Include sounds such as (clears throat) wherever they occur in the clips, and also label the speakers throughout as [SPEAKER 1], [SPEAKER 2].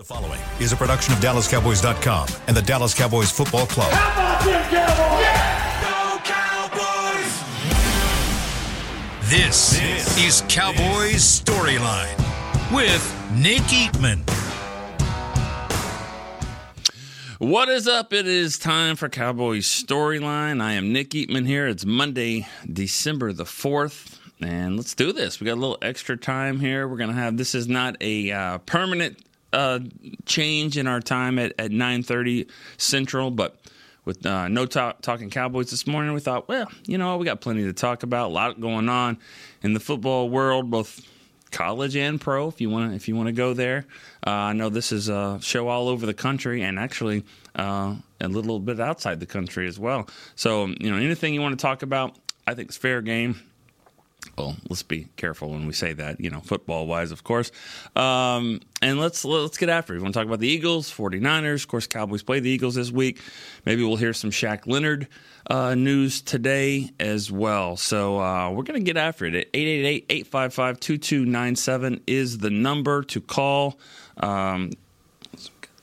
[SPEAKER 1] The following is a production of DallasCowboys.com and the Dallas Cowboys Football Club.
[SPEAKER 2] How about them Cowboys?
[SPEAKER 1] This, is Cowboys Storyline with Nick Eatman.
[SPEAKER 3] What is up? It is time for Cowboys Storyline. I am Nick Eatman here. It's Monday, December the 4th. And let's do this. We got a little extra time here. We're going to have this is not a uh, permanent uh, change in our time at, at 9.30 Central, but with uh, no talk, talking Cowboys this morning, we thought, well, you know, we got plenty to talk about. A lot going on in the football world, both college and pro. If you want to, if you want to go there, uh, I know this is a show all over the country, and actually uh, a little bit outside the country as well. So, you know, anything you want to talk about, I think it's fair game well, let's be careful when we say that, you know, football wise, of course. Um, and let's let's get after it. We want to talk about the Eagles, 49ers. Of course, Cowboys play the Eagles this week. Maybe we'll hear some Shaq Leonard uh, news today as well. So uh, we're going to get after it. 888 855 2297 is the number to call. Um,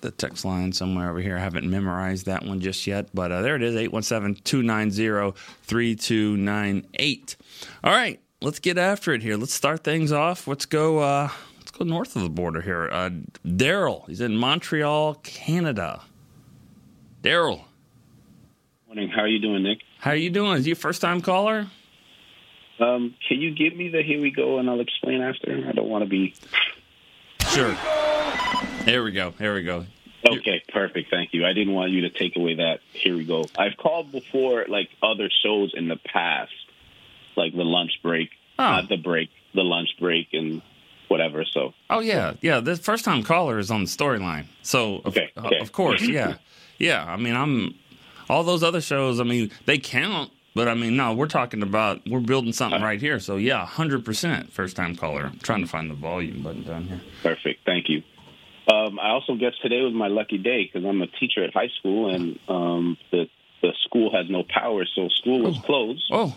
[SPEAKER 3] the text line somewhere over here. I haven't memorized that one just yet, but uh, there it is 817 290 3298. All right let's get after it here. Let's start things off. Let's go. Uh, let's go north of the border here. Uh, Daryl, he's in Montreal, Canada. Daryl,
[SPEAKER 4] morning. How are you doing, Nick?
[SPEAKER 3] How are you doing? Is you first time caller?
[SPEAKER 4] Um, can you give me the here we go and I'll explain after? I don't want to be.
[SPEAKER 3] Sure. Here we go. Here we go.
[SPEAKER 4] Okay, perfect. Thank you. I didn't want you to take away that. Here we go. I've called before, like other shows in the past, like the lunch break, oh. not the break, the lunch break, and whatever. So.
[SPEAKER 3] Oh yeah, yeah. The first time caller is on the storyline. So
[SPEAKER 4] okay,
[SPEAKER 3] of,
[SPEAKER 4] okay.
[SPEAKER 3] of course, (laughs) yeah, yeah. I mean, I'm all those other shows. I mean, they count, but I mean, no, we're talking about we're building something right here. So yeah, hundred percent first time caller. I'm trying to find the volume button down here.
[SPEAKER 4] Perfect. Thank you. Um, I also guess today was my lucky day because I'm a teacher at high school and um, the the school has no power, so school was
[SPEAKER 3] oh.
[SPEAKER 4] closed.
[SPEAKER 3] Oh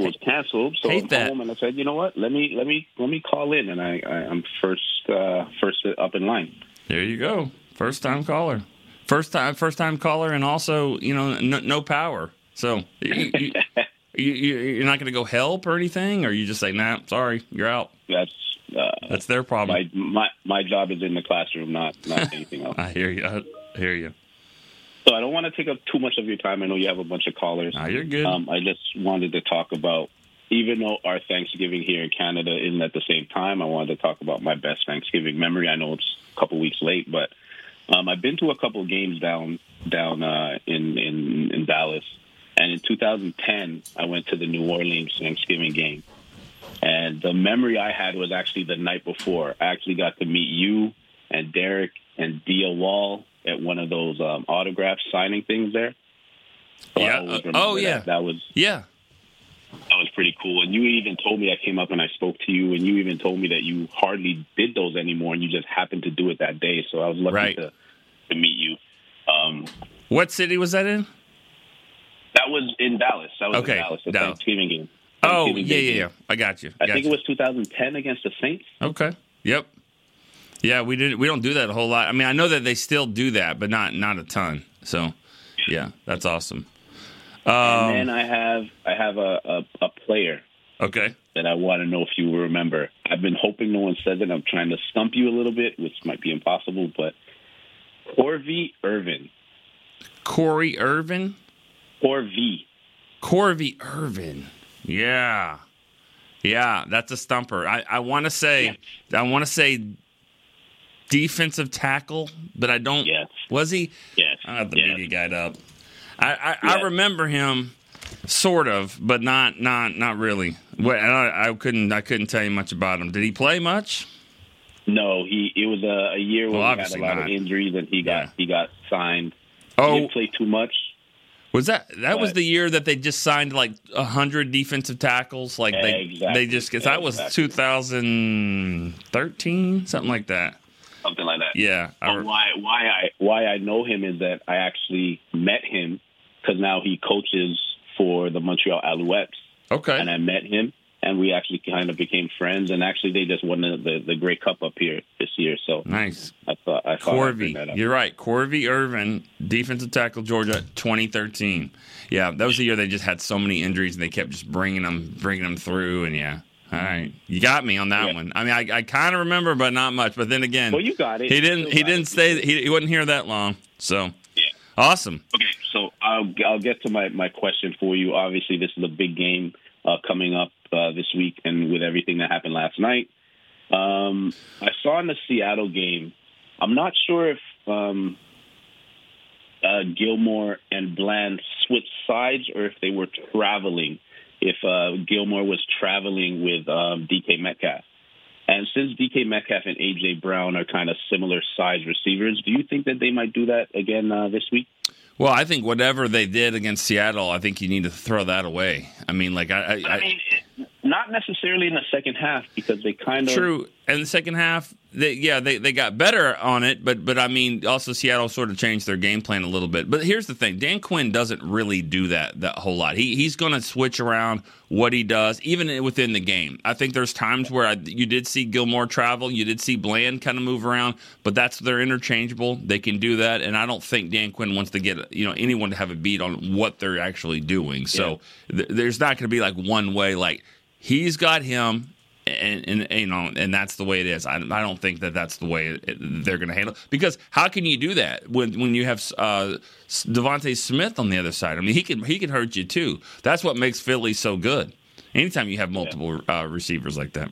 [SPEAKER 4] was canceled. So
[SPEAKER 3] Hate
[SPEAKER 4] I'm
[SPEAKER 3] that.
[SPEAKER 4] home and I said, you know what? Let me let me let me call in, and I, I am first uh, first up in line.
[SPEAKER 3] There you go, first time caller, first time first time caller, and also you know no, no power. So you, you, you, (laughs) are not going to go help or anything, or you just say, nah, sorry, you're out.
[SPEAKER 4] That's uh,
[SPEAKER 3] that's their problem.
[SPEAKER 4] My, my my job is in the classroom, not not anything else. (laughs)
[SPEAKER 3] I hear you. I hear you.
[SPEAKER 4] So I don't want to take up too much of your time. I know you have a bunch of callers.
[SPEAKER 3] Ah, you're good.
[SPEAKER 4] Um, I just wanted to talk about, even though our Thanksgiving here in Canada isn't at the same time, I wanted to talk about my best Thanksgiving memory. I know it's a couple weeks late, but um, I've been to a couple games down down uh, in, in in Dallas, and in 2010 I went to the New Orleans Thanksgiving game, and the memory I had was actually the night before. I actually got to meet you and Derek and Dia Wall at one of those um, autograph signing things there.
[SPEAKER 3] So yeah. Uh, oh, yeah.
[SPEAKER 4] That, that, was
[SPEAKER 3] yeah.
[SPEAKER 4] That was pretty cool. And you even told me I came up and I spoke to you, and you even told me that you hardly did those anymore, and you just happened to do it that day. So I was lucky
[SPEAKER 3] right.
[SPEAKER 4] to to meet you. Um,
[SPEAKER 3] what city was that in?
[SPEAKER 4] That was in Dallas. That was
[SPEAKER 3] okay.
[SPEAKER 4] in Dallas. The
[SPEAKER 3] Dallas.
[SPEAKER 4] Thanksgiving game.
[SPEAKER 3] Oh
[SPEAKER 4] Thanksgiving
[SPEAKER 3] yeah, yeah,
[SPEAKER 4] game.
[SPEAKER 3] yeah. I got you.
[SPEAKER 4] I
[SPEAKER 3] got
[SPEAKER 4] think
[SPEAKER 3] you.
[SPEAKER 4] it was 2010 against the Saints.
[SPEAKER 3] Okay. Yep. Yeah, we didn't. We don't do that a whole lot. I mean, I know that they still do that, but not not a ton. So, yeah, that's awesome. Um,
[SPEAKER 4] and then I have I have a, a, a player.
[SPEAKER 3] Okay.
[SPEAKER 4] That I want to know if you remember. I've been hoping no one says it. I'm trying to stump you a little bit, which might be impossible, but Corvey Irvin.
[SPEAKER 3] Corey Irvin.
[SPEAKER 4] Corvey.
[SPEAKER 3] Corvey Irvin. Yeah. Yeah, that's a stumper. I, I want to say. I want to say defensive tackle, but I don't.
[SPEAKER 4] Yes.
[SPEAKER 3] Was he?
[SPEAKER 4] Yes.
[SPEAKER 3] I have the
[SPEAKER 4] yes.
[SPEAKER 3] media guide up. I I,
[SPEAKER 4] yes.
[SPEAKER 3] I, remember him, sort of, but not not not really. What I, I, couldn't I couldn't tell you much about him. Did he play much?
[SPEAKER 4] No, he. It was a, a year where
[SPEAKER 3] well,
[SPEAKER 4] he had a lot
[SPEAKER 3] not.
[SPEAKER 4] of injuries, and he got
[SPEAKER 3] yeah.
[SPEAKER 4] he got signed.
[SPEAKER 3] Oh,
[SPEAKER 4] he didn't play too much.
[SPEAKER 3] Was that that
[SPEAKER 4] but,
[SPEAKER 3] was the year that they just signed like hundred defensive tackles? Like they
[SPEAKER 4] exactly,
[SPEAKER 3] they just because that was
[SPEAKER 4] exactly.
[SPEAKER 3] 2013, something like that.
[SPEAKER 4] Something like that.
[SPEAKER 3] Yeah. I,
[SPEAKER 4] why why I why I know him is that I actually met him because now he coaches for the Montreal Alouettes.
[SPEAKER 3] Okay.
[SPEAKER 4] And I met him, and we actually kind of became friends. And actually, they just won the, the, the Grey Cup up here this year. So
[SPEAKER 3] nice.
[SPEAKER 4] I So I
[SPEAKER 3] Corvey, you're right. Corvey Irvin, defensive tackle, Georgia, 2013. Yeah, that was the year they just had so many injuries and they kept just bringing them, bringing them through. And yeah, all right, you got me on that yeah. one. I mean, I, I kind of remember, but not much. But then again,
[SPEAKER 4] well, you got it.
[SPEAKER 3] He didn't. He didn't stay. He, he wasn't here that long. So
[SPEAKER 4] yeah,
[SPEAKER 3] awesome.
[SPEAKER 4] Okay, so I'll I'll get to my my question for you. Obviously, this is a big game uh, coming up uh, this week, and with everything that happened last night, um, I saw in the Seattle game. I'm not sure if um, uh, Gilmore and Bland switched sides or if they were traveling. If uh, Gilmore was traveling with um, DK Metcalf. And since DK Metcalf and AJ Brown are kind of similar size receivers, do you think that they might do that again uh, this week?
[SPEAKER 3] Well, I think whatever they did against Seattle, I think you need to throw that away. I mean, like I, I,
[SPEAKER 4] I mean, not necessarily in the second half because they kind of
[SPEAKER 3] true. In the second half, they, yeah, they, they got better on it, but but I mean, also Seattle sort of changed their game plan a little bit. But here's the thing: Dan Quinn doesn't really do that that whole lot. He he's going to switch around what he does, even within the game. I think there's times where I, you did see Gilmore travel, you did see Bland kind of move around, but that's they're interchangeable. They can do that, and I don't think Dan Quinn wants to get you know anyone to have a beat on what they're actually doing. So yeah. th- there's not going to be like one way like he's got him and, and, you know, and that's the way it is. I, I don't think that that's the way it, they're going to handle. It. Because how can you do that when when you have uh, DeVonta Smith on the other side? I mean, he can he can hurt you too. That's what makes Philly so good. Anytime you have multiple uh, receivers like that.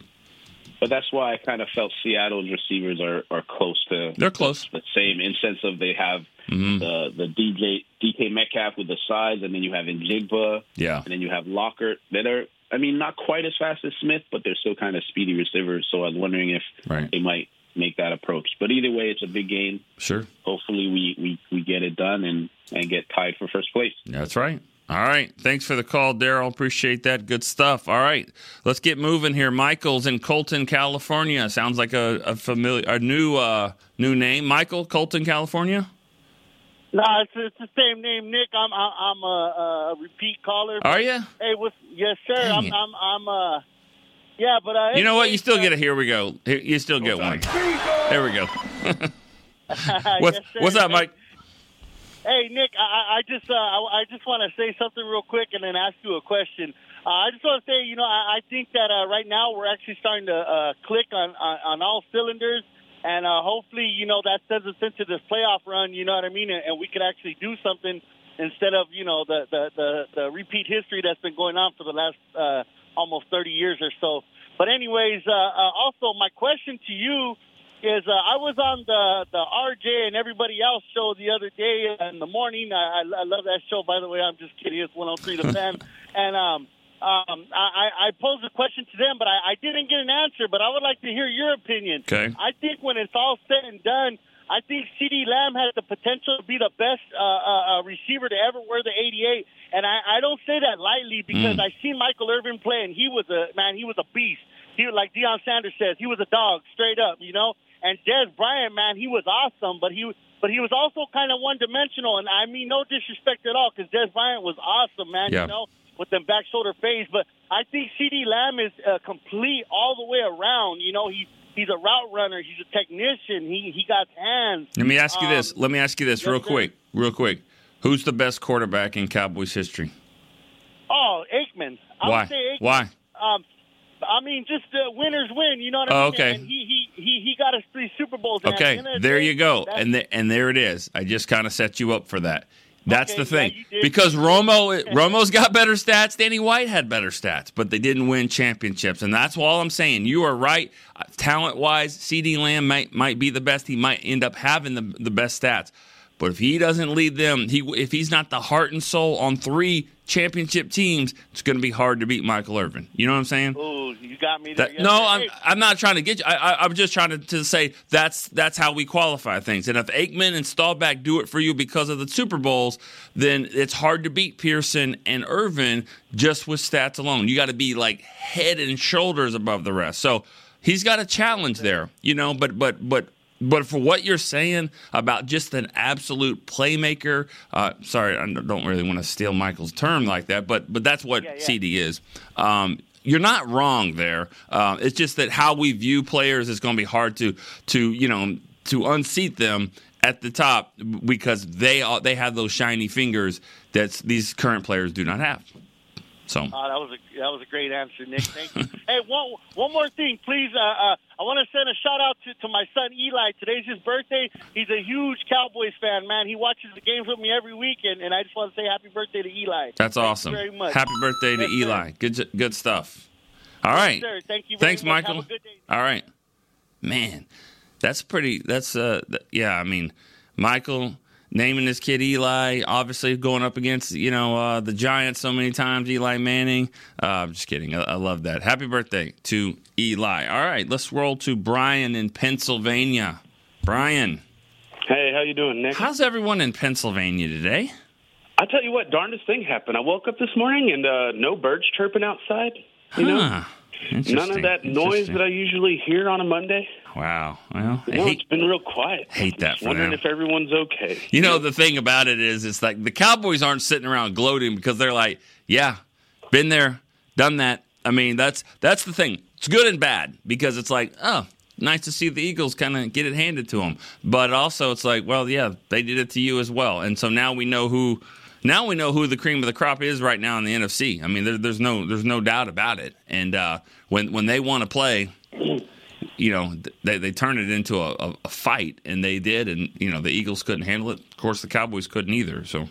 [SPEAKER 4] But that's why I kind of felt Seattle's receivers are, are close to
[SPEAKER 3] they're close
[SPEAKER 4] the same in sense of they have mm-hmm. the the DJ DK Metcalf with the size, and then you have Njigba,
[SPEAKER 3] yeah,
[SPEAKER 4] and then you have Lockett that are I mean, not quite as fast as Smith, but they're still kind of speedy receivers. So I was wondering if right. they might make that approach. But either way, it's a big game.
[SPEAKER 3] Sure.
[SPEAKER 4] Hopefully, we we, we get it done and and get tied for first place.
[SPEAKER 3] That's right. All right. Thanks for the call, Daryl. Appreciate that. Good stuff. All right. Let's get moving here. Michael's in Colton, California. Sounds like a, a familiar, a new, uh, new name. Michael, Colton, California.
[SPEAKER 2] No, it's, it's the same name, Nick. I'm I'm a, a repeat caller.
[SPEAKER 3] Are you?
[SPEAKER 2] Hey, what's yes, sir. I'm, I'm I'm uh yeah, but uh,
[SPEAKER 3] you know what? You still get it. here we go. You still get one. There we go. (laughs) what's yes, what's up, Mike?
[SPEAKER 2] Hey, Nick. I, I just uh, I, I just want to say something real quick and then ask you a question. Uh, I just want to say, you know, I, I think that uh, right now we're actually starting to uh, click on, on on all cylinders and uh, hopefully, you know, that sends us into this playoff run. You know what I mean? And, and we could actually do something instead of you know the the the, the repeat history that's been going on for the last uh, almost 30 years or so. But anyways, uh, uh, also my question to you is uh, I was on the the RJ and everybody else show the other day in the morning. I, I love that show, by the way. I'm just kidding. It's 103 the fan, (laughs) and um, um, I, I posed a question to them, but I, I didn't get an answer. But I would like to hear your opinion.
[SPEAKER 3] Okay.
[SPEAKER 2] I think when it's all said and done, I think CeeDee Lamb has the potential to be the best uh, uh, uh receiver to ever wear the 88. And I, I don't say that lightly because mm. I seen Michael Irvin play, and he was a man. He was a beast. He was like Deion Sanders says, he was a dog, straight up, you know. And Dez Bryant, man, he was awesome, but he but he was also kind of one dimensional. And I mean, no disrespect at all, because Dez Bryant was awesome, man.
[SPEAKER 3] Yeah.
[SPEAKER 2] You know, with them back shoulder fades. But I think CeeDee Lamb is uh, complete all the way around. You know, he he's a route runner. He's a technician. He he got hands.
[SPEAKER 3] Let me ask you um, this. Let me ask you this real quick. Real quick. Who's the best quarterback in Cowboys history?
[SPEAKER 2] Oh, Aikman. I
[SPEAKER 3] Why?
[SPEAKER 2] Aikman.
[SPEAKER 3] Why?
[SPEAKER 2] Um, I mean, just uh, winners win. You know what I
[SPEAKER 3] oh,
[SPEAKER 2] mean?
[SPEAKER 3] okay.
[SPEAKER 2] And he he he he got us three Super Bowls.
[SPEAKER 3] Okay, there you go. And the, and there it is. I just kind of set you up for that. That's okay, the thing. Yeah, because Romo (laughs) Romo's got better stats. Danny White had better stats, but they didn't win championships. And that's all I'm saying. You are right. Uh, talent wise, CeeDee Lamb might might be the best. He might end up having the, the best stats. But if he doesn't lead them, he if he's not the heart and soul on three championship teams, it's going to be hard to beat Michael Irvin. You know what I'm saying?
[SPEAKER 2] Oh, you got me there.
[SPEAKER 3] That, no, I'm I'm not trying to get you. I, am just trying to, to say that's that's how we qualify things. And if Aikman and Staubach do it for you because of the Super Bowls, then it's hard to beat Pearson and Irvin just with stats alone. You got to be like head and shoulders above the rest. So he's got a challenge there, you know. But but but but for what you're saying about just an absolute playmaker, uh, sorry, I don't really want to steal Michael's term like that, but but that's what yeah, yeah. CeeDee is. Um, you're not wrong there. Uh, it's just that how we view players is going to be hard to to you know to unseat them at the top because they are, they have those shiny fingers that these current players do not have. So
[SPEAKER 2] uh, that was a that was a great answer, Nick. Thank you. (laughs) hey, one one more thing, please. Uh, uh, I want to send a shout out to, to my son Eli. Today's his birthday. He's a huge Cowboys fan, man. He watches the games with me every week, and, and I just want to say happy birthday to Eli.
[SPEAKER 3] That's
[SPEAKER 2] Thank
[SPEAKER 3] awesome.
[SPEAKER 2] very much.
[SPEAKER 3] Happy birthday to
[SPEAKER 2] Yes,
[SPEAKER 3] Eli.
[SPEAKER 2] sir.
[SPEAKER 3] Good good stuff. All right.
[SPEAKER 2] sir. Thank you very
[SPEAKER 3] Thanks,
[SPEAKER 2] much.
[SPEAKER 3] Michael.
[SPEAKER 2] Have a good day.
[SPEAKER 3] All right. Man, that's pretty that's uh th- yeah, I mean, Michael naming his kid Eli, obviously going up against, you know, uh, the Giants so many times, Eli Manning. Uh, I'm just kidding. I, I love that. Happy birthday to Eli. All right, let's roll to Brian in Pennsylvania. Brian,
[SPEAKER 5] Hey, how you doing, Nick?
[SPEAKER 3] how's everyone in Pennsylvania today?
[SPEAKER 5] I tell you what, darndest thing happened. I woke up this morning and uh, no birds chirping outside. You know, none of that noise that I usually hear on a Monday.
[SPEAKER 3] Wow. Well, I
[SPEAKER 5] You know,
[SPEAKER 3] hate
[SPEAKER 5] it's been real quiet.
[SPEAKER 3] hate that
[SPEAKER 5] Just wondering
[SPEAKER 3] them.
[SPEAKER 5] if everyone's okay.
[SPEAKER 3] You know, the thing about it is, it's like the Cowboys aren't sitting around gloating because they're like, yeah, been there, done that. I mean, that's that's the thing. It's good and bad because it's like, oh, nice to see the Eagles kind of get it handed to them, but also it's like, well, yeah, they did it to you as well, and so now we know who. Now we know who the cream of the crop is right now in the NFC. I mean, there, there's no there's no doubt about it. And uh, when when they want to play, you know, they they turn it into a, a, a fight, and they did. And you know, the Eagles couldn't handle it. Of course, the Cowboys couldn't either. So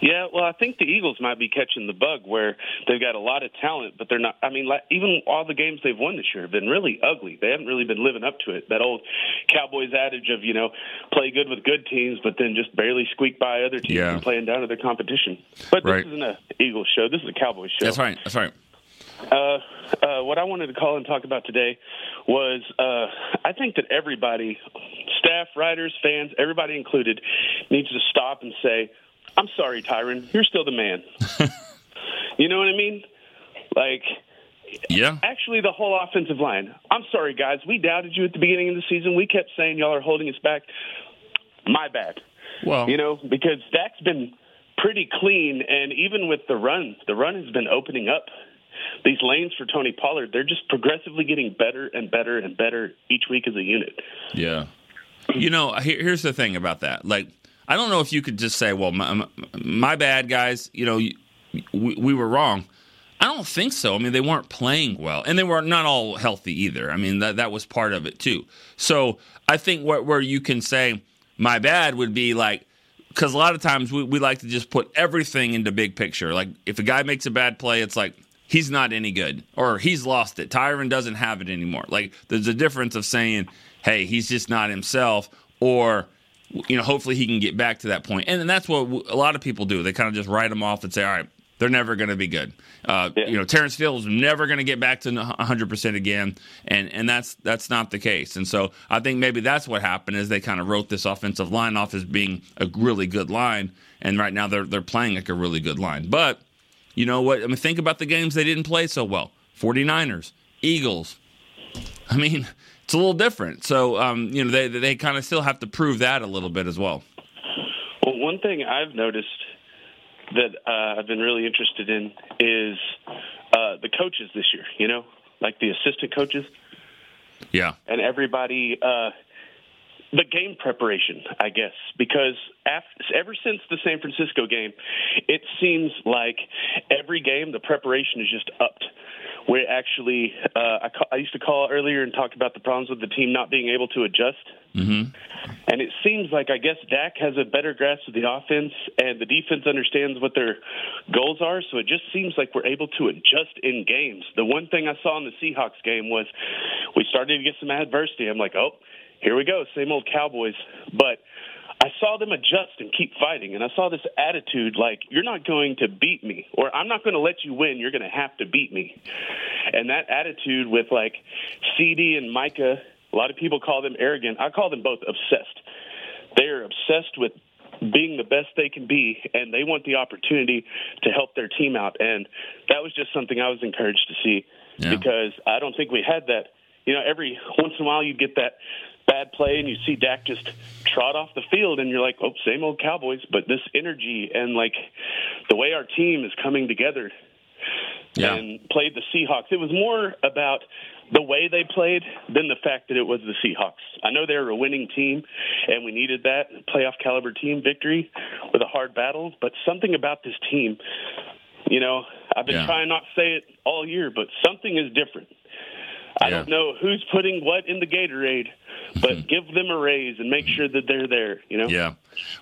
[SPEAKER 5] Yeah, well, I think the Eagles might be catching the bug where they've got a lot of talent, but they're not. I mean, like, even all the games they've won this year have been really ugly. They haven't really been living up to it. That old Cowboys adage of you know, play good with good teams, but then just barely squeak by other teams
[SPEAKER 3] Yeah.
[SPEAKER 5] and playing down to their competition. But
[SPEAKER 3] Right.
[SPEAKER 5] this isn't a Eagles show. This is a Cowboys show.
[SPEAKER 3] that's right. That's right.
[SPEAKER 5] Uh, uh, what I wanted to call and talk about today was uh, I think that everybody, staff, writers, fans, everybody included, needs to stop and say, I'm sorry, Tyron, you're still the man. (laughs) you know what I mean? Like,
[SPEAKER 3] Yeah.
[SPEAKER 5] actually, the whole offensive line. I'm sorry, guys. We doubted you at the beginning of the season. We kept saying y'all are holding us back. My bad.
[SPEAKER 3] Well,
[SPEAKER 5] You know, because Dak's been pretty clean, and even with the run, the run has been opening up. These lanes for Tony Pollard, they're just progressively getting better and better and better each week as a unit.
[SPEAKER 3] Yeah. You know, here's the thing about that. Like, I don't know if you could just say, "Well, my, my, bad, guys." You know, we, we were wrong. I don't think so. I mean, they weren't playing well, and they were not all healthy either. I mean, that that was part of it too. So I think where where you can say, "My bad," would be like. Because a lot of times we, we like to just put everything into big picture. Like if a guy makes a bad play, it's like he's not any good or he's lost it. Tyron doesn't have it anymore. Like there's a difference of saying, hey, he's just not himself or you know, hopefully he can get back to that point. And, and that's what w- a lot of people do. They kind of just write them off and say, all right, they're never going to be good. Uh,
[SPEAKER 5] Yeah.
[SPEAKER 3] You know, Terrence Fields never going to get back to 100% again, and and that's that's not the case. And so I think maybe that's what happened is they kind of wrote this offensive line off as being a really good line, and right now they're they're playing like a really good line. But you know what? I mean, think about the games they didn't play so well. 49ers, Eagles. I mean, (laughs) it's a little different. So, um, you know, they they kind of still have to prove that a little bit as well.
[SPEAKER 5] Well, one thing I've noticed that uh, I've been really interested in is uh, the coaches this year, you know, like the assistant coaches.
[SPEAKER 3] Yeah.
[SPEAKER 5] and everybody uh, the game preparation, I guess, because after, ever since the San Francisco game, it seems like every game the preparation is just upped. Where actually, uh, I, ca- I used to call earlier and talk about the problems with the team not being able to adjust.
[SPEAKER 3] Mm-hmm.
[SPEAKER 5] And it seems like I guess Dak has a better grasp of the offense, and the defense understands what their goals are. So it just seems like we're able to adjust in games. The one thing I saw in the Seahawks game was we started to get some adversity. I'm like, oh, here we go, same old Cowboys. But I saw them adjust and keep fighting, and I saw this attitude like you're not going to beat me, or I'm not going to let you win. You're going to have to beat me. And that attitude with like CeeDee and Micah, a lot of people call them arrogant. I call them both obsessed. They are obsessed with being the best they can be, and they want the opportunity to help their team out. And that was just something I was encouraged to see
[SPEAKER 3] Yeah.
[SPEAKER 5] because I don't think we had that. You know, every once in a while you get that bad play and you see Dak just trot off the field and you're like, oh, same old Cowboys. But this energy and like the way our team is coming together
[SPEAKER 3] Yeah.
[SPEAKER 5] and played the Seahawks, it was more about the way they played than the fact that it was the Seahawks. I know they were a winning team, and we needed that playoff caliber team victory with a hard battle. But something about this team, you know, I've been
[SPEAKER 3] Yeah.
[SPEAKER 5] trying not to say it all year, but something is different. I
[SPEAKER 3] Yeah.
[SPEAKER 5] don't know who's putting what in the Gatorade, but (laughs) give them a raise and make sure that they're there. You know.
[SPEAKER 3] Yeah.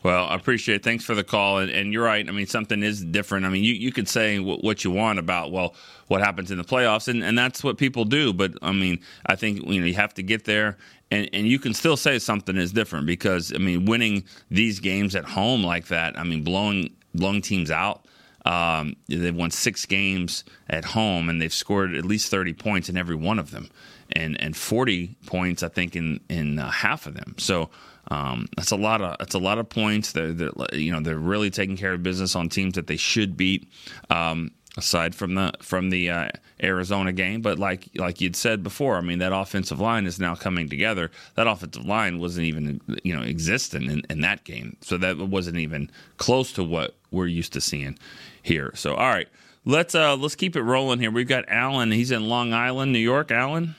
[SPEAKER 3] Well, I appreciate it. Thanks for the call. And, and you're right. I mean, something is different. I mean, you, you could say what, what you want about, well, what happens in the playoffs, and, and that's what people do. But, I mean, I think, you know, you have to get there. And, and you can still say something is different because, I mean, winning these games at home like that, I mean, blowing blowing teams out. Um, they've won six games at home, and they've scored at least thirty points in every one of them, and and forty points, I think, in in uh, half of them. So um, that's a lot of that's a lot of points. They're, they're you know they're really taking care of business on teams that they should beat. Um, aside from the from the uh, Arizona game, but like like you'd said before, I mean that offensive line is now coming together. That offensive line wasn't even you know existent in, in that game, so that wasn't even close to what we're used to seeing here. So all right, let's uh let's keep it rolling here. We've got Allen. He's in Long Island, New York. Allen.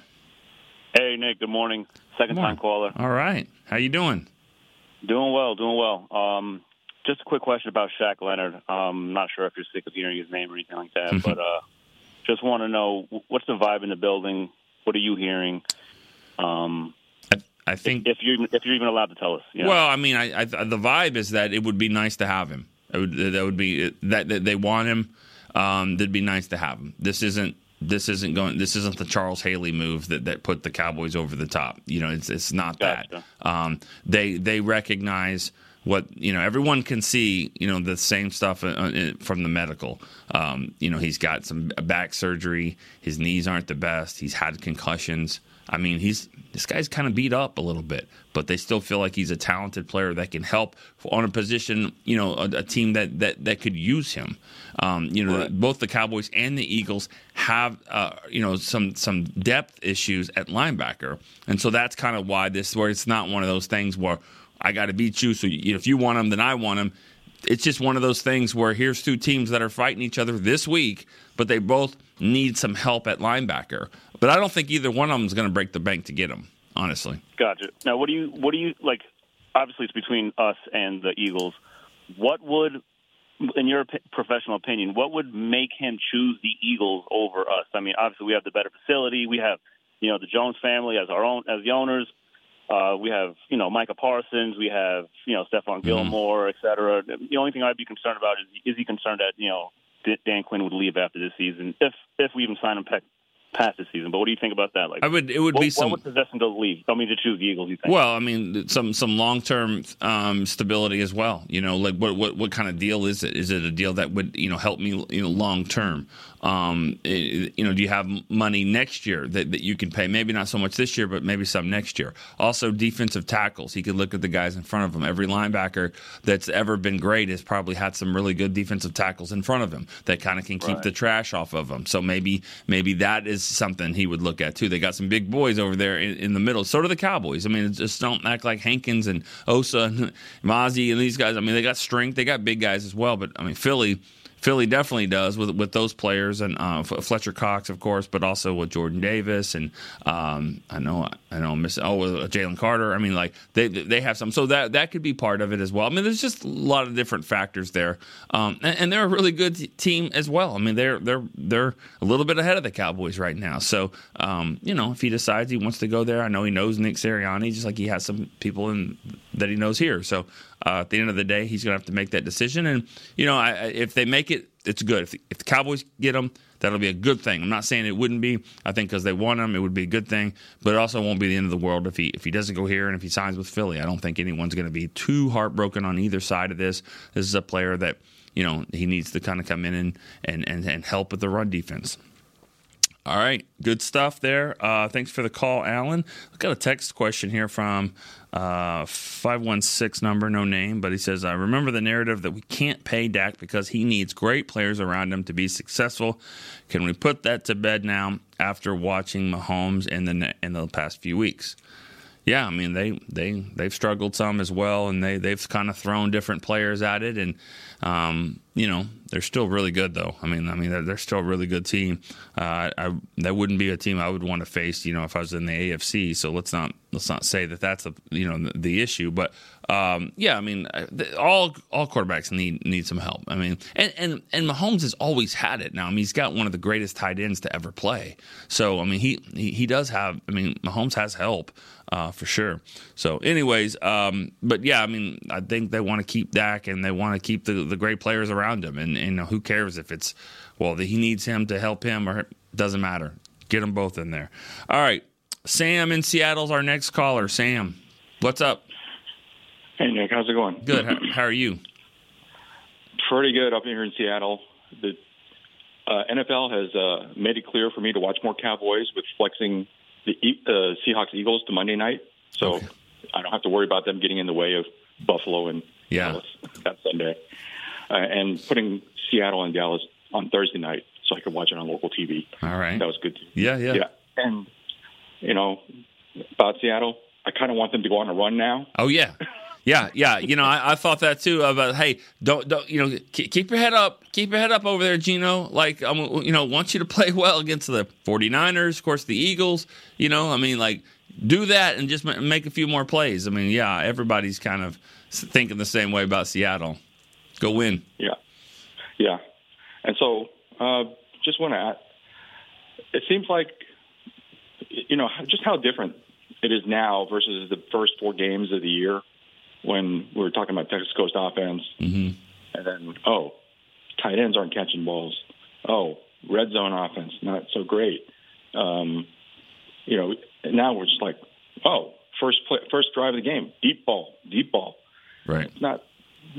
[SPEAKER 6] Hey Nick, good morning. Second
[SPEAKER 3] Morning.
[SPEAKER 6] time caller.
[SPEAKER 3] All right, how you doing?
[SPEAKER 6] Doing well, doing well. Um, just a quick question about Shaq Leonard. Um, I'm not sure if you're sick of hearing his name or anything like that, but uh, just want to know what's the vibe in the building. What are you hearing? Um,
[SPEAKER 3] I, I think
[SPEAKER 6] if you if you're even allowed to tell us. You know?
[SPEAKER 3] Well, I mean, I, I, the vibe is that it would be nice to have him. It would, that would be that, that they want him. Um, that'd be nice to have him. This isn't this isn't going. This isn't the Charles Haley move that, that put the Cowboys over the top. You know, it's it's not
[SPEAKER 6] Gotcha.
[SPEAKER 3] that. Um, they they recognize what you know. Everyone can see you know the same stuff uh, uh, from the medical. Um, you know, he's got some back surgery. His knees aren't the best. He's had concussions. I mean, he's this guy's kind of beat up a little bit, but they still feel like he's a talented player that can help on a position, you know, a, a team that, that that could use him. Um, you know, both the Cowboys and the Eagles have, uh, you know, some some depth issues at linebacker, and so that's kind of why this where it's not one of those things where I got to beat you. So if you want him, then I want him. It's just one of those things where here's two teams that are fighting each other this week, but they both need some help at linebacker. But I don't think either one of them is going to break the bank to get him. Honestly,
[SPEAKER 6] Gotcha. Now, what do you what do you like? Obviously, it's between us and the Eagles. What would, in your professional opinion, what would make him choose the Eagles over us? I mean, obviously, we have the better facility. We have, you know, the Jones family as our own as the owners. Uh, we have, you know, Micah Parsons. We have, you know, Stephon Gilmore, et cetera. The only thing I'd be concerned about is is he concerned that you know Dan Quinn would leave after this season, if if we even sign him pe- past this season. But what do you think about that? Like,
[SPEAKER 3] I would. It would
[SPEAKER 6] what,
[SPEAKER 3] be some.
[SPEAKER 6] what would possess him to leave? I mean, to choose the Eagles. You think?
[SPEAKER 3] Well, I mean, some some long term um, stability as well. You know, like what, what what kind of deal is it? Is it a deal that would you know help me you know long term? Um, it- you know, do you have money next year that, that you can pay? Maybe not so much this year, but maybe some next year. Also, defensive tackles. He could look at the guys in front of him. Every linebacker that's ever been great has probably had some really good defensive tackles in front of him that kind of can keep
[SPEAKER 6] Right.
[SPEAKER 3] the trash off of him. So maybe maybe that is something he would look at too. They got some big boys over there in, in the middle. So do the Cowboys. I mean, just don't act like Hankins and Osa and Mazi and these guys. I mean, they got strength. They got big guys as well. But I mean, Philly. Philly definitely does with with those players and uh, Fletcher Cox, of course, but also with Jordan Davis and um, I know I know Miss oh with Jalen Carter. I mean, like they they have some, so that that could be part of it as well. I mean, there's just a lot of different factors there, um, and, and they're a really good t- team as well. I mean, they're they're they're a little bit ahead of the Cowboys right now. So um, you know, if he decides he wants to go there, I know he knows Nick Sirianni, just like he has some people in that he knows here. So uh, at the end of the day, he's going to have to make that decision. And you know, I, if they make it, it's good. If the, if the Cowboys get him, that'll be a good thing. I'm not saying it wouldn't be. I think because they want him, it would be a good thing. But it also won't be the end of the world if he if he doesn't go here and if he signs with Philly. I don't think anyone's going to be too heartbroken on either side of this. This is a player that you know he needs to kind of come in and and and, and help with the run defense. All right, good stuff there. Uh, thanks for the call, Alan. I've got a text question here from uh, 516 number, no name, but he says, I remember the narrative that we can't pay Dak because he needs great players around him to be successful. Can we put that to bed now after watching Mahomes in the in the past few weeks? Yeah, I mean they they they've struggled some as well, and they they've kind of thrown different players at it, and um, you know, they're still really good though. I mean, I mean, they're, they're still a really good team. Uh, I, that wouldn't be a team I would want to face, you know, if I was in the AFC. So let's not let's not say that that's a you know the, the issue. But um, yeah, I mean, all all quarterbacks need need some help. I mean, and and and Mahomes has always had it. Now, I mean, he's got one of the greatest tight ends to ever play. So I mean, he he, he does have. I mean, Mahomes has help uh, for sure. So, anyways, um, but yeah, I mean, I think they want to keep Dak and they want to keep the, the great players around him. And, and who cares if it's, well, he needs him to help him or doesn't matter. Get them both in there. All right. Sam in Seattle's our next caller. Sam, what's up?
[SPEAKER 7] Hey, Nick. How's it going?
[SPEAKER 3] Good. How, how are you?
[SPEAKER 7] Pretty good up here in Seattle. The uh, NFL has uh, made it clear for me to watch more Cowboys with flexing the uh, Seahawks Eagles to Monday night, so okay. I don't have to worry about them getting in the way of Buffalo and
[SPEAKER 3] yeah.
[SPEAKER 7] Dallas that Sunday, uh, and putting Seattle and Dallas on Thursday night so I could watch it on local TV.
[SPEAKER 3] All right,
[SPEAKER 7] that was good.
[SPEAKER 3] Yeah, yeah,
[SPEAKER 7] yeah. And you know about Seattle, I kind of want them to go on a run now.
[SPEAKER 3] Oh yeah. (laughs) Yeah, yeah. You know, I, I thought that too. About hey, don't don't you know keep your head up, keep your head up over there, Geno. Like I'm, you know, want you to play (laughs) well against the 49ers, of course, the Eagles. You know, I mean, like do that and just make a few more plays. I mean, yeah, everybody's kind of thinking the same way about Seattle. Go win.
[SPEAKER 7] Yeah, yeah. And so, uh, just want to add, it seems like you know just how different it is now versus the first four games of the year when we were talking about Texas Coast offense,
[SPEAKER 3] mm-hmm.
[SPEAKER 7] and then oh, tight ends aren't catching balls. Oh, red zone offense not so great. Um, you know, now we're just like, oh, first play, first drive of the game, deep ball, deep ball.
[SPEAKER 3] Right.
[SPEAKER 7] It's not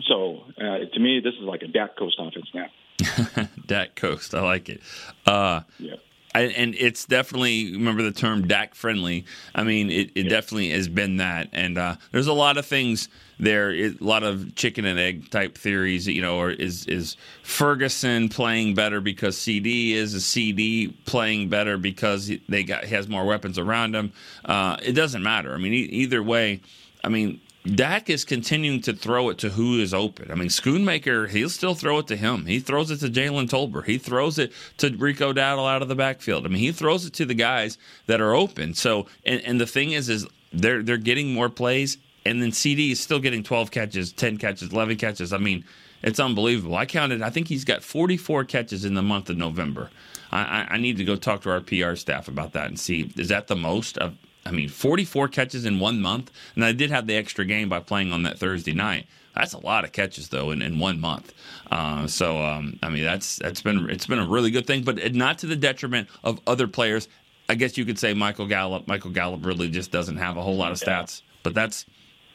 [SPEAKER 7] so. Uh, to me, this is like a Dak Coast offense now. (laughs)
[SPEAKER 3] Dak Coast, I like it. Uh,
[SPEAKER 7] yeah
[SPEAKER 3] and it's definitely remember the term Dak friendly. I mean, it, it definitely has been that, and uh, there's a lot of things there. a lot of chicken and egg type theories. You know, or is is Ferguson playing better because CeeDee is a CeeDee playing better because they got he has more weapons around him? Uh, it doesn't matter. I mean, either way. I mean, Dak is continuing to throw it to who is open. I mean, Schoonmaker, he'll still throw it to him. He throws it to Jalen Tolbert. He throws it to Rico Dowdle out of the backfield. I mean, he throws it to the guys that are open. So, and, and the thing is, is they're they're getting more plays, and then CeeDee is still getting 12 catches, 10 catches, 11 catches. I mean, it's unbelievable. I counted. I think he's got 44 catches in the month of November. I, I need to go talk to our PR staff about that and see is that the most of I mean, 44 catches in one month. And I did have the extra game by playing on that Thursday night. That's a lot of catches though in, in one month. Uh, so um, I mean that's that's been it's been a really good thing, but not to the detriment of other players. I guess you could say Michael Gallup. Michael Gallup really just doesn't have a whole lot of stats, but that's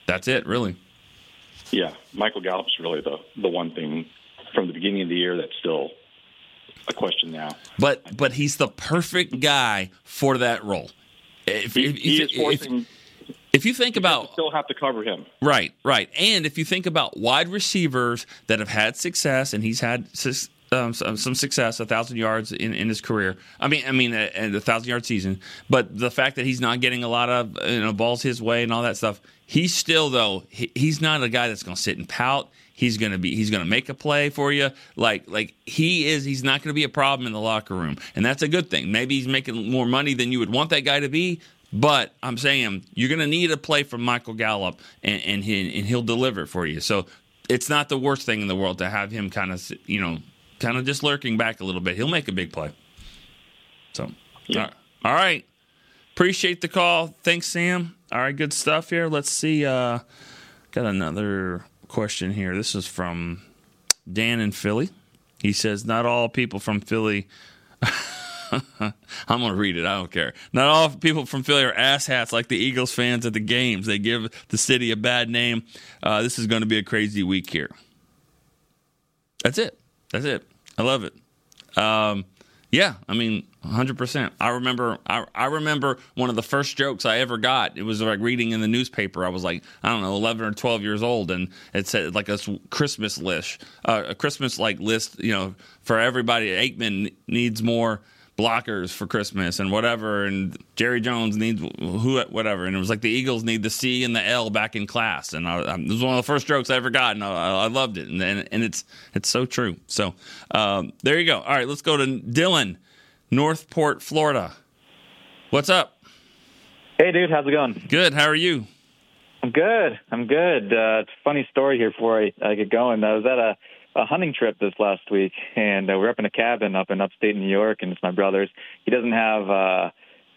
[SPEAKER 3] that's it really.
[SPEAKER 7] Yeah, Michael Gallup's really the the one thing from the beginning of the year that's still a question now.
[SPEAKER 3] But but he's the perfect guy for that role.
[SPEAKER 7] If, he, if, he if, forcing,
[SPEAKER 3] if you think about
[SPEAKER 7] still have to cover him
[SPEAKER 3] right right and if you think about wide receivers that have had success and he's had um, some success, a thousand yards in, in his career. I mean, I mean, a, a, thousand yard season. But the fact that he's not getting a lot of you know balls his way and all that stuff, he's still though he, he's not a guy that's going to sit and pout. He's going to be he's going to make a play for you. Like like he is. He's not going to be a problem in the locker room, and that's a good thing. Maybe he's making more money than you would want that guy to be. But I'm saying you're going to need a play from Michael Gallup, and, and, he, and he'll deliver it for you. So it's not the worst thing in the world to have him kind of you know kind of just lurking back a little bit. He'll make a big play. So yeah. all right. Appreciate the call. Thanks, Sam. All right, good stuff here. Let's see. Uh, got another question here. This is from Dan in Philly. He says, Not all people from Philly. (laughs) I'm going to read it. I don't care. Not all people from Philly are asshats like the Eagles fans at the games. They give the city a bad name. Uh, this is going to be a crazy week here. That's it. That's it. I love it. Um, yeah, I mean, 100%. I remember I, I remember one of the first jokes I ever got. It was like reading in the newspaper. I was like, I don't know, 11 or 12 years old and it said like a Christmas list, uh, a Christmas like list, you know, for everybody Aikman needs more blockers for Christmas and whatever, and Jerry Jones needs who whatever, and it was like the Eagles need the C and the L back in class, and I, I, it was one of the first jokes I ever got, and I, I loved it, and, and and it's it's so true. So um, there you go. All right, let's go to Dylan, Northport, Florida. What's up?
[SPEAKER 8] Hey, dude, how's it going?
[SPEAKER 3] Good. How are you?
[SPEAKER 8] I'm good. I'm good. Uh, it's a funny story here before I, I get going. I was at a a hunting trip this last week, and uh, we're up in a cabin up in upstate New York, and it's my brother's. He doesn't have uh,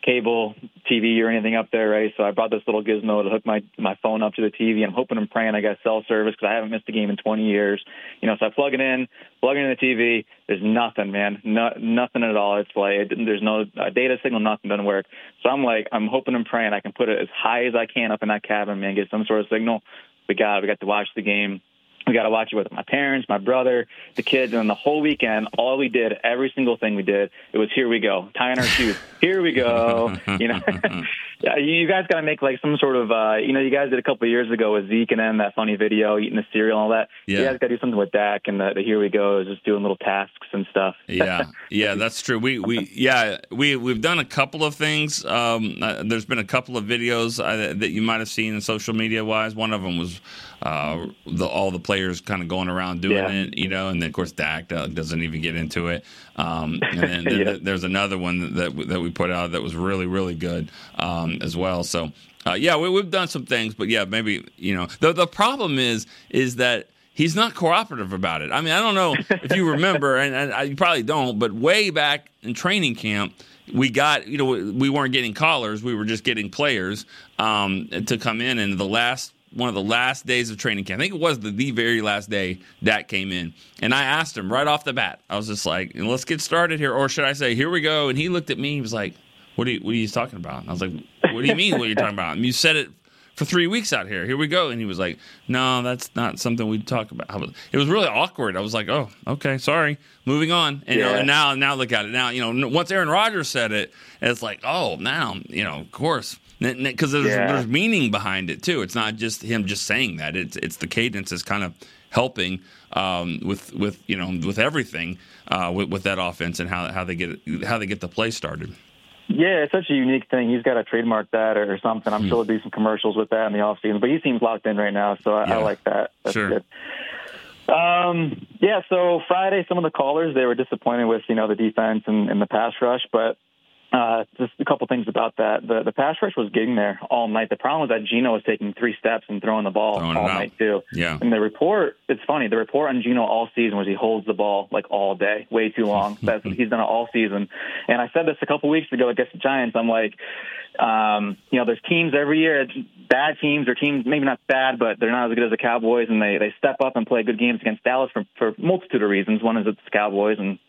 [SPEAKER 8] cable TV or anything up there, right? So I brought this little gizmo to hook my my phone up to the TV. I'm hoping and praying I got cell service because I haven't missed a game in 20 years. You know, so I plug it in, plug it in the TV. There's nothing, man, no, nothing at all. It's like there's no uh, data signal, nothing doesn't work. So I'm like, I'm hoping and praying I can put it as high as I can up in that cabin, man, get some sort of signal. We got we got to watch the game we got to watch it with my parents, my brother, the kids, and then the whole weekend, all we did, every single thing we did, it was here we go, tying our shoes. Here we go. (laughs) You know, (laughs) yeah, you guys got to make like some sort of, uh, you know, you guys did a couple of years ago with Zeke and then that funny video eating the cereal and all that. Yeah. You guys got to do something with Dak and the, the here we go, just doing little tasks and stuff. (laughs)
[SPEAKER 3] yeah, yeah, that's true. We we yeah we we've done a couple of things. Um, uh, there's been a couple of videos uh, that you might have seen in social media wise. One of them was uh, the, all the players kind of going around doing yeah. it, you know, and then of course Dak uh, doesn't even get into it. Um, and then (laughs) yeah. there's another one that that we put out that was really really good um, as well. So uh, yeah, we, have done some things, but yeah, maybe you know the the problem is is that he's not cooperative about it. I mean, I don't know (laughs) if you remember, and, and I, you probably don't, but way back in training camp, we got you know we weren't getting callers, we were just getting players um, to come in, and the last one of the last days of training camp. I think it was the, the very last day Dak came in. And I asked him right off the bat, I was just like, let's get started here. Or should I say, here we go? And he looked at me, he was like, what are you, what are you talking about? And I was like, what do you mean what are you talking about? And you said it for three weeks out here. Here we go. And he was like, no, that's not something we talk about. Was, it was really awkward. I was like, oh, okay, sorry. Moving on. And, yeah. you know, and now, now look at it. Now, you know, once Aaron Rodgers said it, it's like, oh, now, you know, of course because there's, yeah. there's meaning behind it too. It's not just him just saying that. It's it's the cadence is kind of helping um, with with you know with everything uh, with, with that offense and how how they get how they get the play started.
[SPEAKER 8] Yeah, it's such a unique thing. He's got to trademark that or, something. I'm mm. sure there'll be some commercials with that in the off season. But he seems locked in right now, so I, yeah. I like that. That's
[SPEAKER 3] sure.
[SPEAKER 8] good. Um, yeah, so Friday, some of the callers they were disappointed with you know the defense and, and the pass rush, but uh, just a couple things about that. The the pass rush was getting there all night. The problem was that Geno was taking three steps and throwing the ball
[SPEAKER 3] throwing
[SPEAKER 8] all night too.
[SPEAKER 3] Yeah.
[SPEAKER 8] And the report, it's funny. The report on Geno all season was he holds the ball like all day, way too long. (laughs) That's he's done it all season. And I said this a couple weeks ago against the Giants. I'm like, um, you know, there's teams every year, bad teams or teams maybe not bad, but they're not as good as the Cowboys, and they they step up and play good games against Dallas for for multitude of reasons. One is it's the Cowboys, and